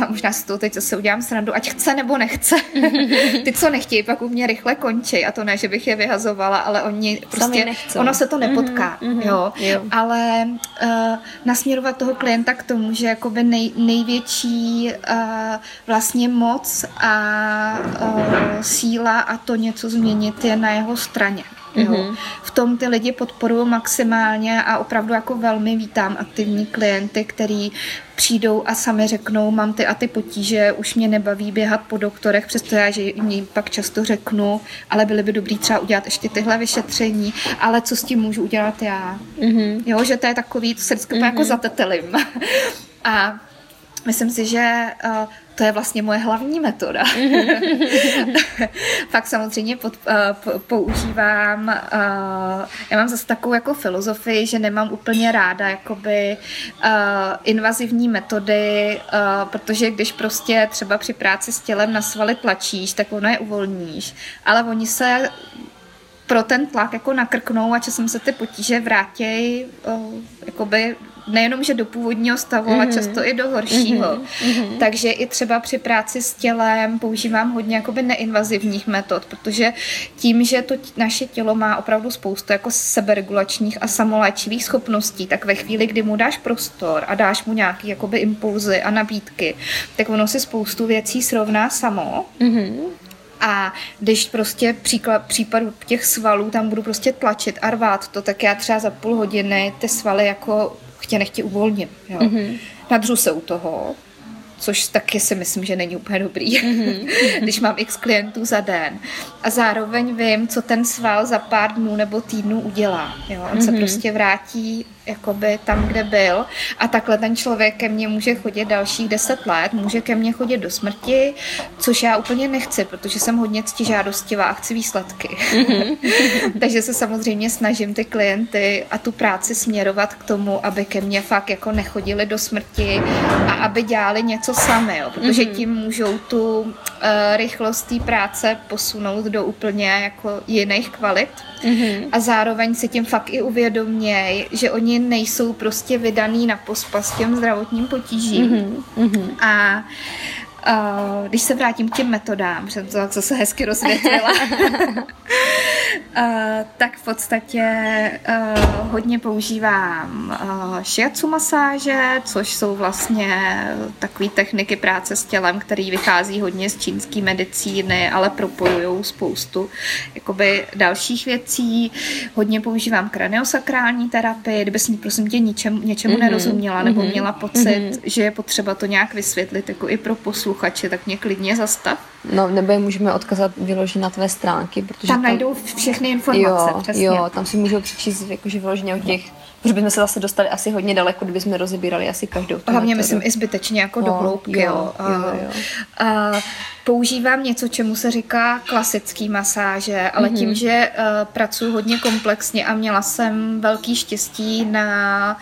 možná si to teď zase udělám srandu, ať chce nebo nechce. [LAUGHS] Ty, co nechtějí, pak u mě rychle končí a to ne, že bych je vyhazovala, ale oni prostě, ono se to nepotká, mm-hmm, jo. jo. Ale uh, nasměrovat toho klienta k tomu, že jakoby nej, největší uh, vlastně moc a uh, síla a to něco změnit je na jeho straně. Jo. Mm-hmm. V tom ty lidi podporují maximálně a opravdu jako velmi vítám aktivní klienty, který přijdou a sami řeknou, mám ty a ty potíže, už mě nebaví běhat po doktorech, přesto já, že jim pak často řeknu, ale byly by dobrý třeba udělat ještě tyhle vyšetření, ale co s tím můžu udělat já? Mm-hmm. Jo, že to je takový, to se vždycky mm-hmm. jako zatetelím. [LAUGHS] a myslím si, že uh, to je vlastně moje hlavní metoda. [LAUGHS] Pak samozřejmě pod, uh, používám, uh, já mám zase takovou jako filozofii, že nemám úplně ráda jakoby uh, invazivní metody, uh, protože když prostě třeba při práci s tělem na svaly tlačíš, tak ono je uvolníš, ale oni se pro ten tlak jako nakrknou a časem se ty potíže vrátějí uh, jakoby nejenom, že do původního stavu, mm-hmm. ale mhm. často i do horšího. Mm-hmm. Takže i třeba při práci s tělem používám hodně jakoby neinvazivních metod, protože tím, že to naše tělo má opravdu spoustu jako seberegulačních a samoléčivých schopností, tak ve chvíli, kdy mu dáš prostor a dáš mu nějaký jakoby impulzy a nabídky, tak ono si spoustu věcí srovná samo. Mm-hmm. A když prostě příklad, případu těch svalů tam budu prostě tlačit a rvát to, tak já třeba za půl hodiny ty svaly jako chtě nechtě uvolním. Jo. Mm-hmm. Nadřu se u toho což taky si myslím, že není úplně dobrý, mm-hmm. [LAUGHS] když mám x klientů za den. A zároveň vím, co ten sval za pár dnů nebo týdnů udělá. Jo? On mm-hmm. se prostě vrátí jakoby tam, kde byl a takhle ten člověk ke mně může chodit dalších deset let, může ke mně chodit do smrti, což já úplně nechci, protože jsem hodně ctižádostivá a chci výsledky. Mm-hmm. [LAUGHS] Takže se samozřejmě snažím ty klienty a tu práci směrovat k tomu, aby ke mně fakt jako nechodili do smrti a aby dělali něco sami, jo, protože mm-hmm. tím můžou tu uh, rychlost té práce posunout do úplně jako jiných kvalit mm-hmm. a zároveň si tím fakt i uvědoměj, že oni nejsou prostě vydaný na pospas těm zdravotním potížím mm-hmm. a Uh, když se vrátím k těm metodám, jsem to tak zase hezky rozvětlila, uh, [LAUGHS] tak v podstatě uh, hodně používám uh, shiatsu masáže, což jsou vlastně takové techniky práce s tělem, které vychází hodně z čínské medicíny, ale propojují spoustu jakoby dalších věcí. Hodně používám kraniosakrální terapii, kdyby si prosím tě ničem, něčemu mm-hmm. nerozuměla nebo mm-hmm. měla pocit, mm-hmm. že je potřeba to nějak vysvětlit, jako i pro posluch posluchače, tak mě klidně zastav. No, nebo je můžeme odkazat vyložit na tvé stránky, protože tam, tam najdou všechny informace, jo, přesně. Jo, tam si můžou přečíst jakože vyloženě o těch Protože bychom se zase dostali asi hodně daleko, kdybychom rozebírali asi každou. Hlavně metodu. myslím i zbytečně jako no, do hloubky. Jo, jo, jo, jo. A, používám něco, čemu se říká klasický masáže, ale mm-hmm. tím, že uh, pracuji hodně komplexně a měla jsem velký štěstí na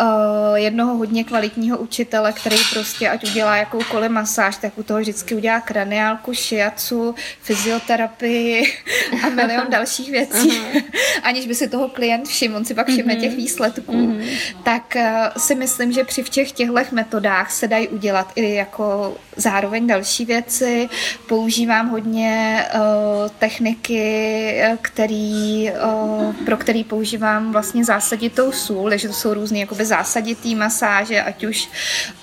uh, jednoho hodně kvalitního učitele, který prostě ať udělá jakoukoliv masáž, tak u toho vždycky udělá kraniálku, šiacu, fyzioterapii a [LAUGHS] milion dalších věcí, uh-huh. [LAUGHS] aniž by si toho klient všiml, on si pak všimne mm-hmm. těch výsledků. Mm-hmm. Tak uh, si myslím, že při všech těchto metodách se dají udělat i jako zároveň další věci, používám hodně uh, techniky, který, uh, pro který používám vlastně zásaditou sůl, takže to jsou různé jakoby zásaditý masáže, ať už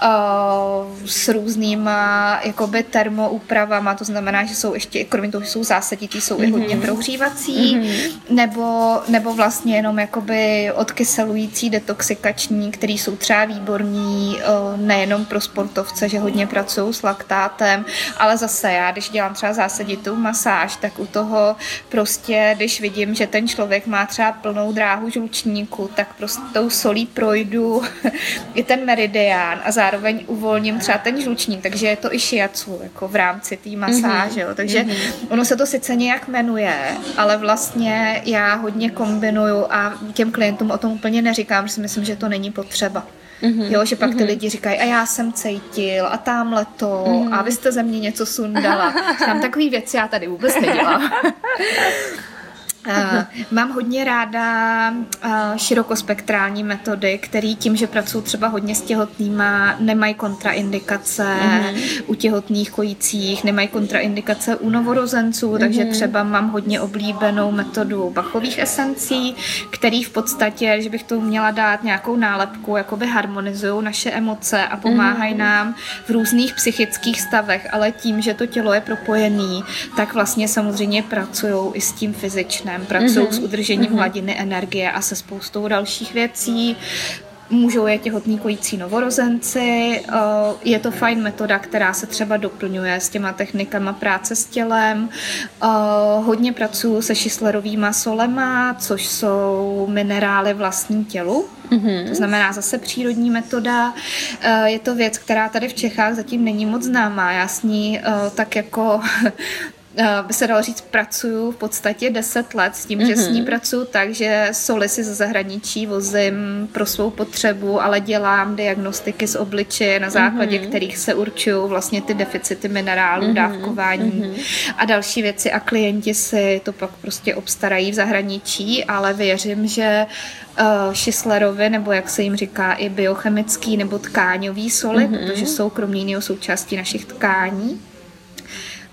uh, s různýma jakoby termoúpravama, to znamená, že jsou ještě, kromě toho, že jsou zásaditý, jsou mm-hmm. i hodně mhm. prohřívací, mm-hmm. nebo, nebo vlastně jenom jakoby odkyselující, detoxikační, který jsou třeba výborní uh, nejenom pro sportovce, že hodně pracují s laktátem, ale zase já, když dělám třeba zásaditou masáž, tak u toho prostě, když vidím, že ten člověk má třeba plnou dráhu žlučníku, tak prostě tou solí projdu [LAUGHS] i ten meridián a zároveň uvolním třeba ten žlučník, takže je to i šiacu, jako v rámci té masáže, mm-hmm. takže mm-hmm. ono se to sice nějak jmenuje, ale vlastně já hodně kombinuju a těm klientům o tom úplně neříkám, že si myslím, že to není potřeba. Mm-hmm. Jo, že pak ty mm-hmm. lidi říkají, a já jsem cítil, a tamhle to, mm-hmm. a vy jste ze mě něco sundala. Tam takový věci já tady vůbec nedělám. [LAUGHS] Uh, mám hodně ráda uh, širokospektrální metody, které tím, že pracuji třeba hodně s těhotnýma, nemají kontraindikace mm-hmm. u těhotných kojících, nemají kontraindikace u novorozenců, mm-hmm. takže třeba mám hodně oblíbenou metodu bachových esencí, který v podstatě, že bych to měla dát nějakou nálepku, jakoby harmonizují naše emoce a pomáhají mm-hmm. nám v různých psychických stavech, ale tím, že to tělo je propojený, tak vlastně samozřejmě pracují i s tím fyzičným systém, pracují mm-hmm. s udržením mm-hmm. hladiny energie a se spoustou dalších věcí. Můžou je těhotní kojící novorozenci. Eh, je to fajn metoda, která se třeba doplňuje s těma technikama práce s tělem. Eh, hodně pracuji se šislerovýma solema, což jsou minerály vlastní tělu. Mm-hmm. To znamená zase přírodní metoda. Eh, je to věc, která tady v Čechách zatím není moc známá. Já s ní tak jako by se dalo říct, pracuju v podstatě 10 let s tím, mm-hmm. že s ní mhm. pracuju tak, že soli si ze zahraničí vozím pro svou potřebu, ale dělám diagnostiky z obličeje, na základě mm-hmm. kterých se určují vlastně ty deficity minerálů, mm-hmm. dávkování mm-hmm. a další věci a klienti si to pak prostě obstarají v zahraničí, ale věřím, že uh, Šislerovi, nebo jak se jim říká, i biochemický nebo tkáňový soli, mm-hmm. protože jsou kromě jiného součástí našich tkání,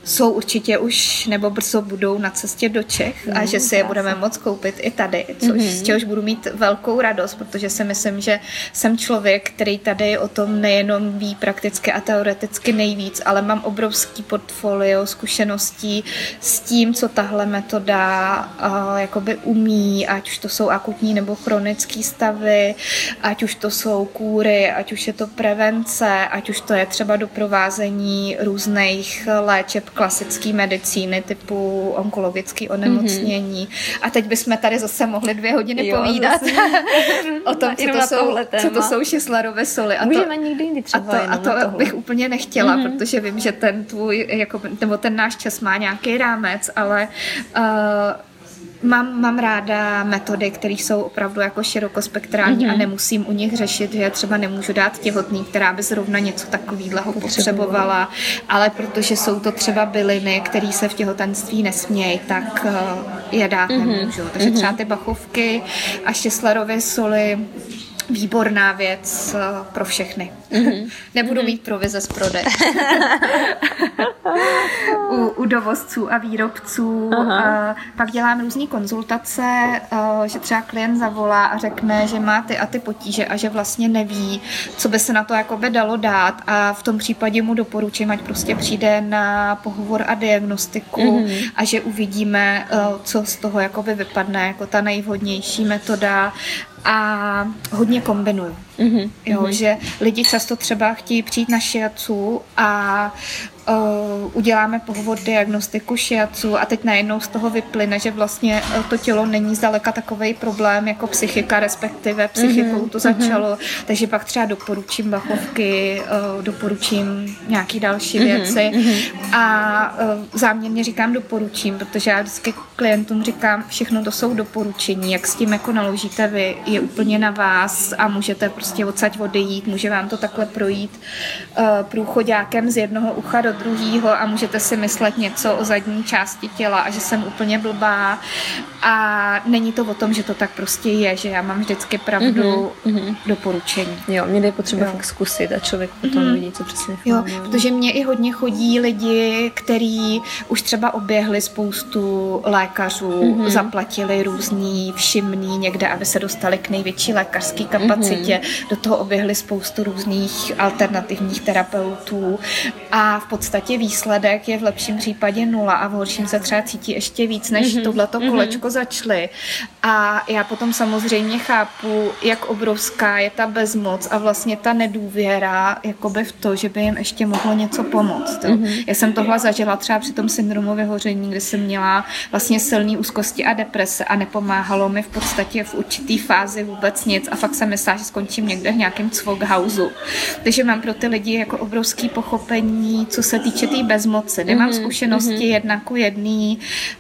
jsou určitě už nebo brzo budou na cestě do Čech mm, a že si je budeme moc koupit i tady, což mm-hmm. z čehož budu mít velkou radost, protože si myslím, že jsem člověk, který tady o tom nejenom ví prakticky a teoreticky nejvíc, ale mám obrovský portfolio zkušeností s tím, co tahle metoda uh, jakoby umí, ať už to jsou akutní nebo chronické stavy, ať už to jsou kůry, ať už je to prevence, ať už to je třeba doprovázení různých léčeb klasické medicíny typu onkologické onemocnění. Mm-hmm. A teď bychom tady zase mohli dvě hodiny jo, povídat [LAUGHS] o tom, co to, jsou, co to jsou šislarové soli. A Můžeme to, nikdy jindy třeba A to, a to bych úplně nechtěla, mm-hmm. protože vím, že ten tvůj, jako, nebo ten náš čas má nějaký rámec, ale uh, Mám, mám ráda metody, které jsou opravdu jako širokospektrální mm-hmm. a mhm. nemusím u nich řešit, že třeba nemůžu dát těhotný, která by zrovna něco takového potřebovala, ale protože jsou to třeba byliny, které se v těhotenství nesmějí, tak uh, je dát mm-hmm. nemůžu. Takže mm-hmm. třeba ty bachovky a štěslerově soli výborná věc uh, pro všechny. Mm-hmm. Nebudu mm-hmm. mít provize z prodeje. u, u dovozců a výrobců. Uh, pak dělám různé konzultace, uh, že třeba klient zavolá a řekne, že má ty a ty potíže a že vlastně neví, co by se na to jakoby dalo dát a v tom případě mu doporučím, ať prostě přijde na pohovor a diagnostiku mm-hmm. a že uvidíme, uh, co z toho jakoby vypadne jako ta nejvhodnější metoda a hodně kombinuju. Mm-hmm. Jo, mm-hmm. že lidi často třeba chtějí přijít na šiacu a uh, uděláme pohovor diagnostiku šiacu a teď najednou z toho vyplyne, že vlastně uh, to tělo není zdaleka takový problém jako psychika, respektive psychikou mm-hmm. to začalo, mm-hmm. takže pak třeba doporučím bachovky, uh, doporučím nějaký další mm-hmm. věci mm-hmm. a uh, záměrně říkám doporučím, protože já vždycky klientům říkám, všechno to jsou doporučení, jak s tím jako naložíte vy, je úplně na vás a můžete prostě odsaď odejít, může vám to takhle projít průchodákem z jednoho ucha do druhého a můžete si myslet něco o zadní části těla a že jsem úplně blbá a není to o tom, že to tak prostě je, že já mám vždycky pravdu mm-hmm. doporučení. Jo, mě jde potřeba fakt zkusit a člověk potom mm-hmm. vidí, co přesně Jo, funguje. protože mě i hodně chodí lidi, kteří už třeba oběhli spoustu lékařů, mm-hmm. zaplatili různý všimný někde, aby se dostali k největší lékařské kapacitě, mm-hmm. do toho oběhli spoustu různých alternativních terapeutů a v podstatě výsledek je v lepším případě nula a v horším se třeba cítí ještě víc, než mm-hmm. tohleto mhm. kolečko mm-hmm. začaly. A já potom samozřejmě chápu, jak obrovská je ta bezmoc a vlastně ta nedůvěra jakoby v to, že by jim ještě mohlo něco pomoct. Mm-hmm. Já jsem tohle zažila třeba při tom syndromu vyhoření, kdy jsem měla vlastně silný úzkosti a deprese a nepomáhalo mi v podstatě v určitý fázi vůbec nic a fakt jsem myslela, že skončím někde v nějakém cvokhausu. Takže mám pro ty lidi jako obrovský pochopení, co se týče té tý bezmoci. Nemám mm-hmm. zkušenosti mm-hmm. jedna ku jedný.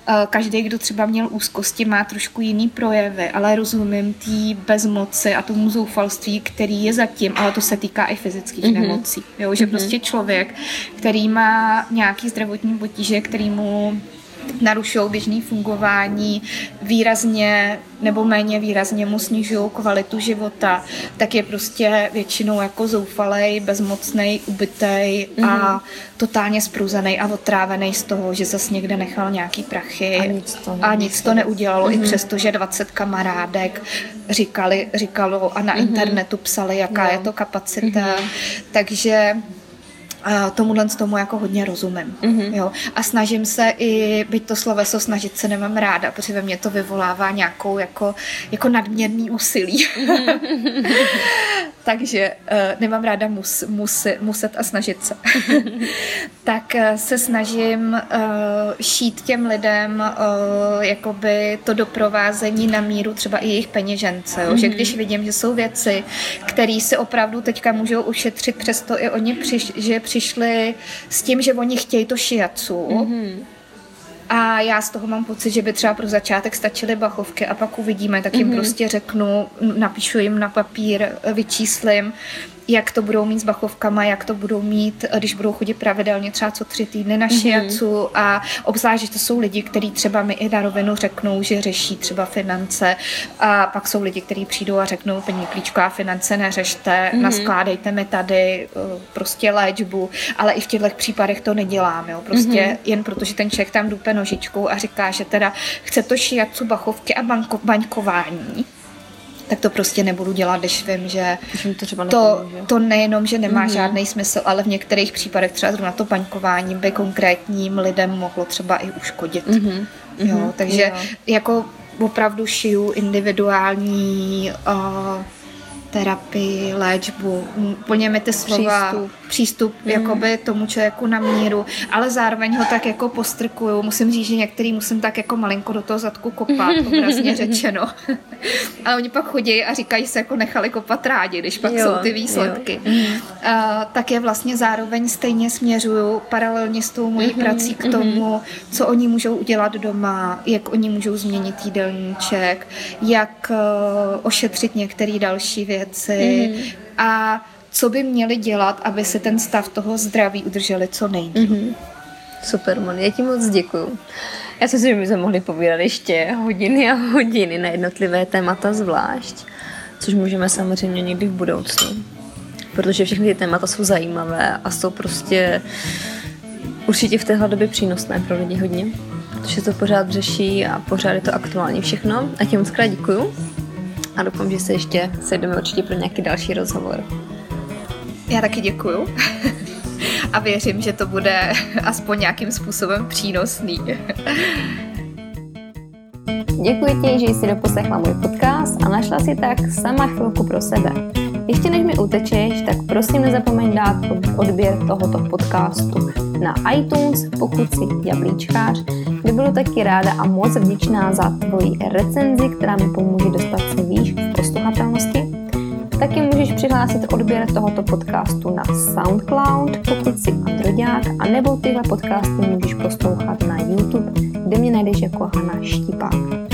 Eh, každý, kdo třeba měl úzkosti, má trošku jiný projevy, ale rozumím té bezmoci a tomu zoufalství, který je zatím, ale to se týká i fyzických mm-hmm. nemocí. Jo, že mm-hmm. prostě člověk, který má nějaký zdravotní potíže, který mu narušují běžné fungování, výrazně nebo méně výrazně mu snižují kvalitu života, tak je prostě většinou jako zoufalej, bezmocný, ubitej mm-hmm. a mhm. totálně spruzený a otrávený z toho, že zase někde nechal nějaký prachy a nic to, a nic to neudělalo, mm-hmm. i mhm. přesto, že 20 kamarádek říkali, říkalo a na mm-hmm. internetu psali, jaká no. je to kapacita. Mm-hmm. Takže tomuhle z tomu jako hodně rozumím. Mm-hmm. Jo. A snažím se i, byť to sloveso snažit se nemám ráda, protože ve mně to vyvolává nějakou jako, jako nadměrný úsilí. Mm-hmm. [LAUGHS] Takže uh, nemám ráda mus, mus, muset a snažit se. [LAUGHS] tak uh, se snažím uh, šít těm lidem uh, jakoby to doprovázení na míru třeba i jejich peněžence. Jo? Mm-hmm. Že když vidím, že jsou věci, které si opravdu teďka můžou ušetřit, přesto i oni přiš, že přišli s tím, že oni chtějí to šiacu, mm-hmm. A já z toho mám pocit, že by třeba pro začátek stačily bachovky a pak uvidíme, tak jim mm-hmm. prostě řeknu, napíšu jim na papír, vyčíslím jak to budou mít s bachovkama, jak to budou mít, když budou chodit pravidelně třeba co tři týdny na šiacu mm-hmm. a obzvlášť, že to jsou lidi, kteří třeba mi i na rovinu řeknou, že řeší třeba finance a pak jsou lidi, kteří přijdou a řeknou, paní Klíčková, finance neřešte, mm-hmm. naskládejte mi tady uh, prostě léčbu, ale i v těchto případech to nedělám, jo, prostě mm-hmm. jen protože ten člověk tam dupe nožičkou a říká, že teda chce to šiacu, bachovky a banko, baňkování, tak to prostě nebudu dělat, když vím, že to, třeba to, to nejenom, že nemá mm-hmm. žádný smysl, ale v některých případech třeba zrovna to paňkování by konkrétním lidem mohlo třeba i uškodit. Mm-hmm. Jo, mhm. takže jo. jako opravdu šiju individuální uh, terapii, léčbu, plně mi ty slova, přístup, přístup mm. jakoby tomu člověku na míru, ale zároveň ho tak jako postrkuju. Musím říct, že některý musím tak jako malinko do toho zadku kopat, [LAUGHS] obrazně řečeno. [LAUGHS] ale oni pak chodí a říkají se jako nechali kopat rádi, když pak jo, jsou ty výsledky. Jo. Uh, tak je vlastně zároveň stejně směřuju paralelně s tou mojí mm-hmm, prací k tomu, mm-hmm. co oni můžou udělat doma, jak oni můžou změnit jídelníček, jak uh, ošetřit některé další věci věci mm-hmm. a co by měli dělat, aby si ten stav toho zdraví udrželi co nejdíl. Mm-hmm. Super, Mon, já ti moc děkuju. Já si myslím, že bychom mohli povídat ještě hodiny a hodiny na jednotlivé témata zvlášť, což můžeme samozřejmě někdy v budoucnu. Protože všechny ty témata jsou zajímavé a jsou prostě určitě v téhle době přínosné pro lidi hodně. Protože to pořád řeší a pořád je to aktuální všechno. A ti moc krát děkuju a doufám, že se ještě sejdeme určitě pro nějaký další rozhovor. Já taky děkuju [LAUGHS] a věřím, že to bude [LAUGHS] aspoň nějakým způsobem přínosný. Děkuji ti, že jsi doposlechla můj podcast a našla si tak sama chvilku pro sebe. Ještě než mi utečeš, tak prosím nezapomeň dát odběr tohoto podcastu na iTunes, pokud jsi jablíčkář, kde budu taky ráda a moc vděčná za tvoji recenzi, která mi pomůže dostat se výš v posluchatelnosti. Taky můžeš přihlásit odběr tohoto podcastu na SoundCloud, pokud jsi androďák, a nebo tyhle podcasty můžeš poslouchat na YouTube, kde mě najdeš jako Hana Štipák.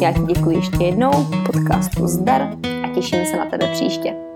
Já ti děkuji ještě jednou, podcastu zdar a těším se na tebe příště.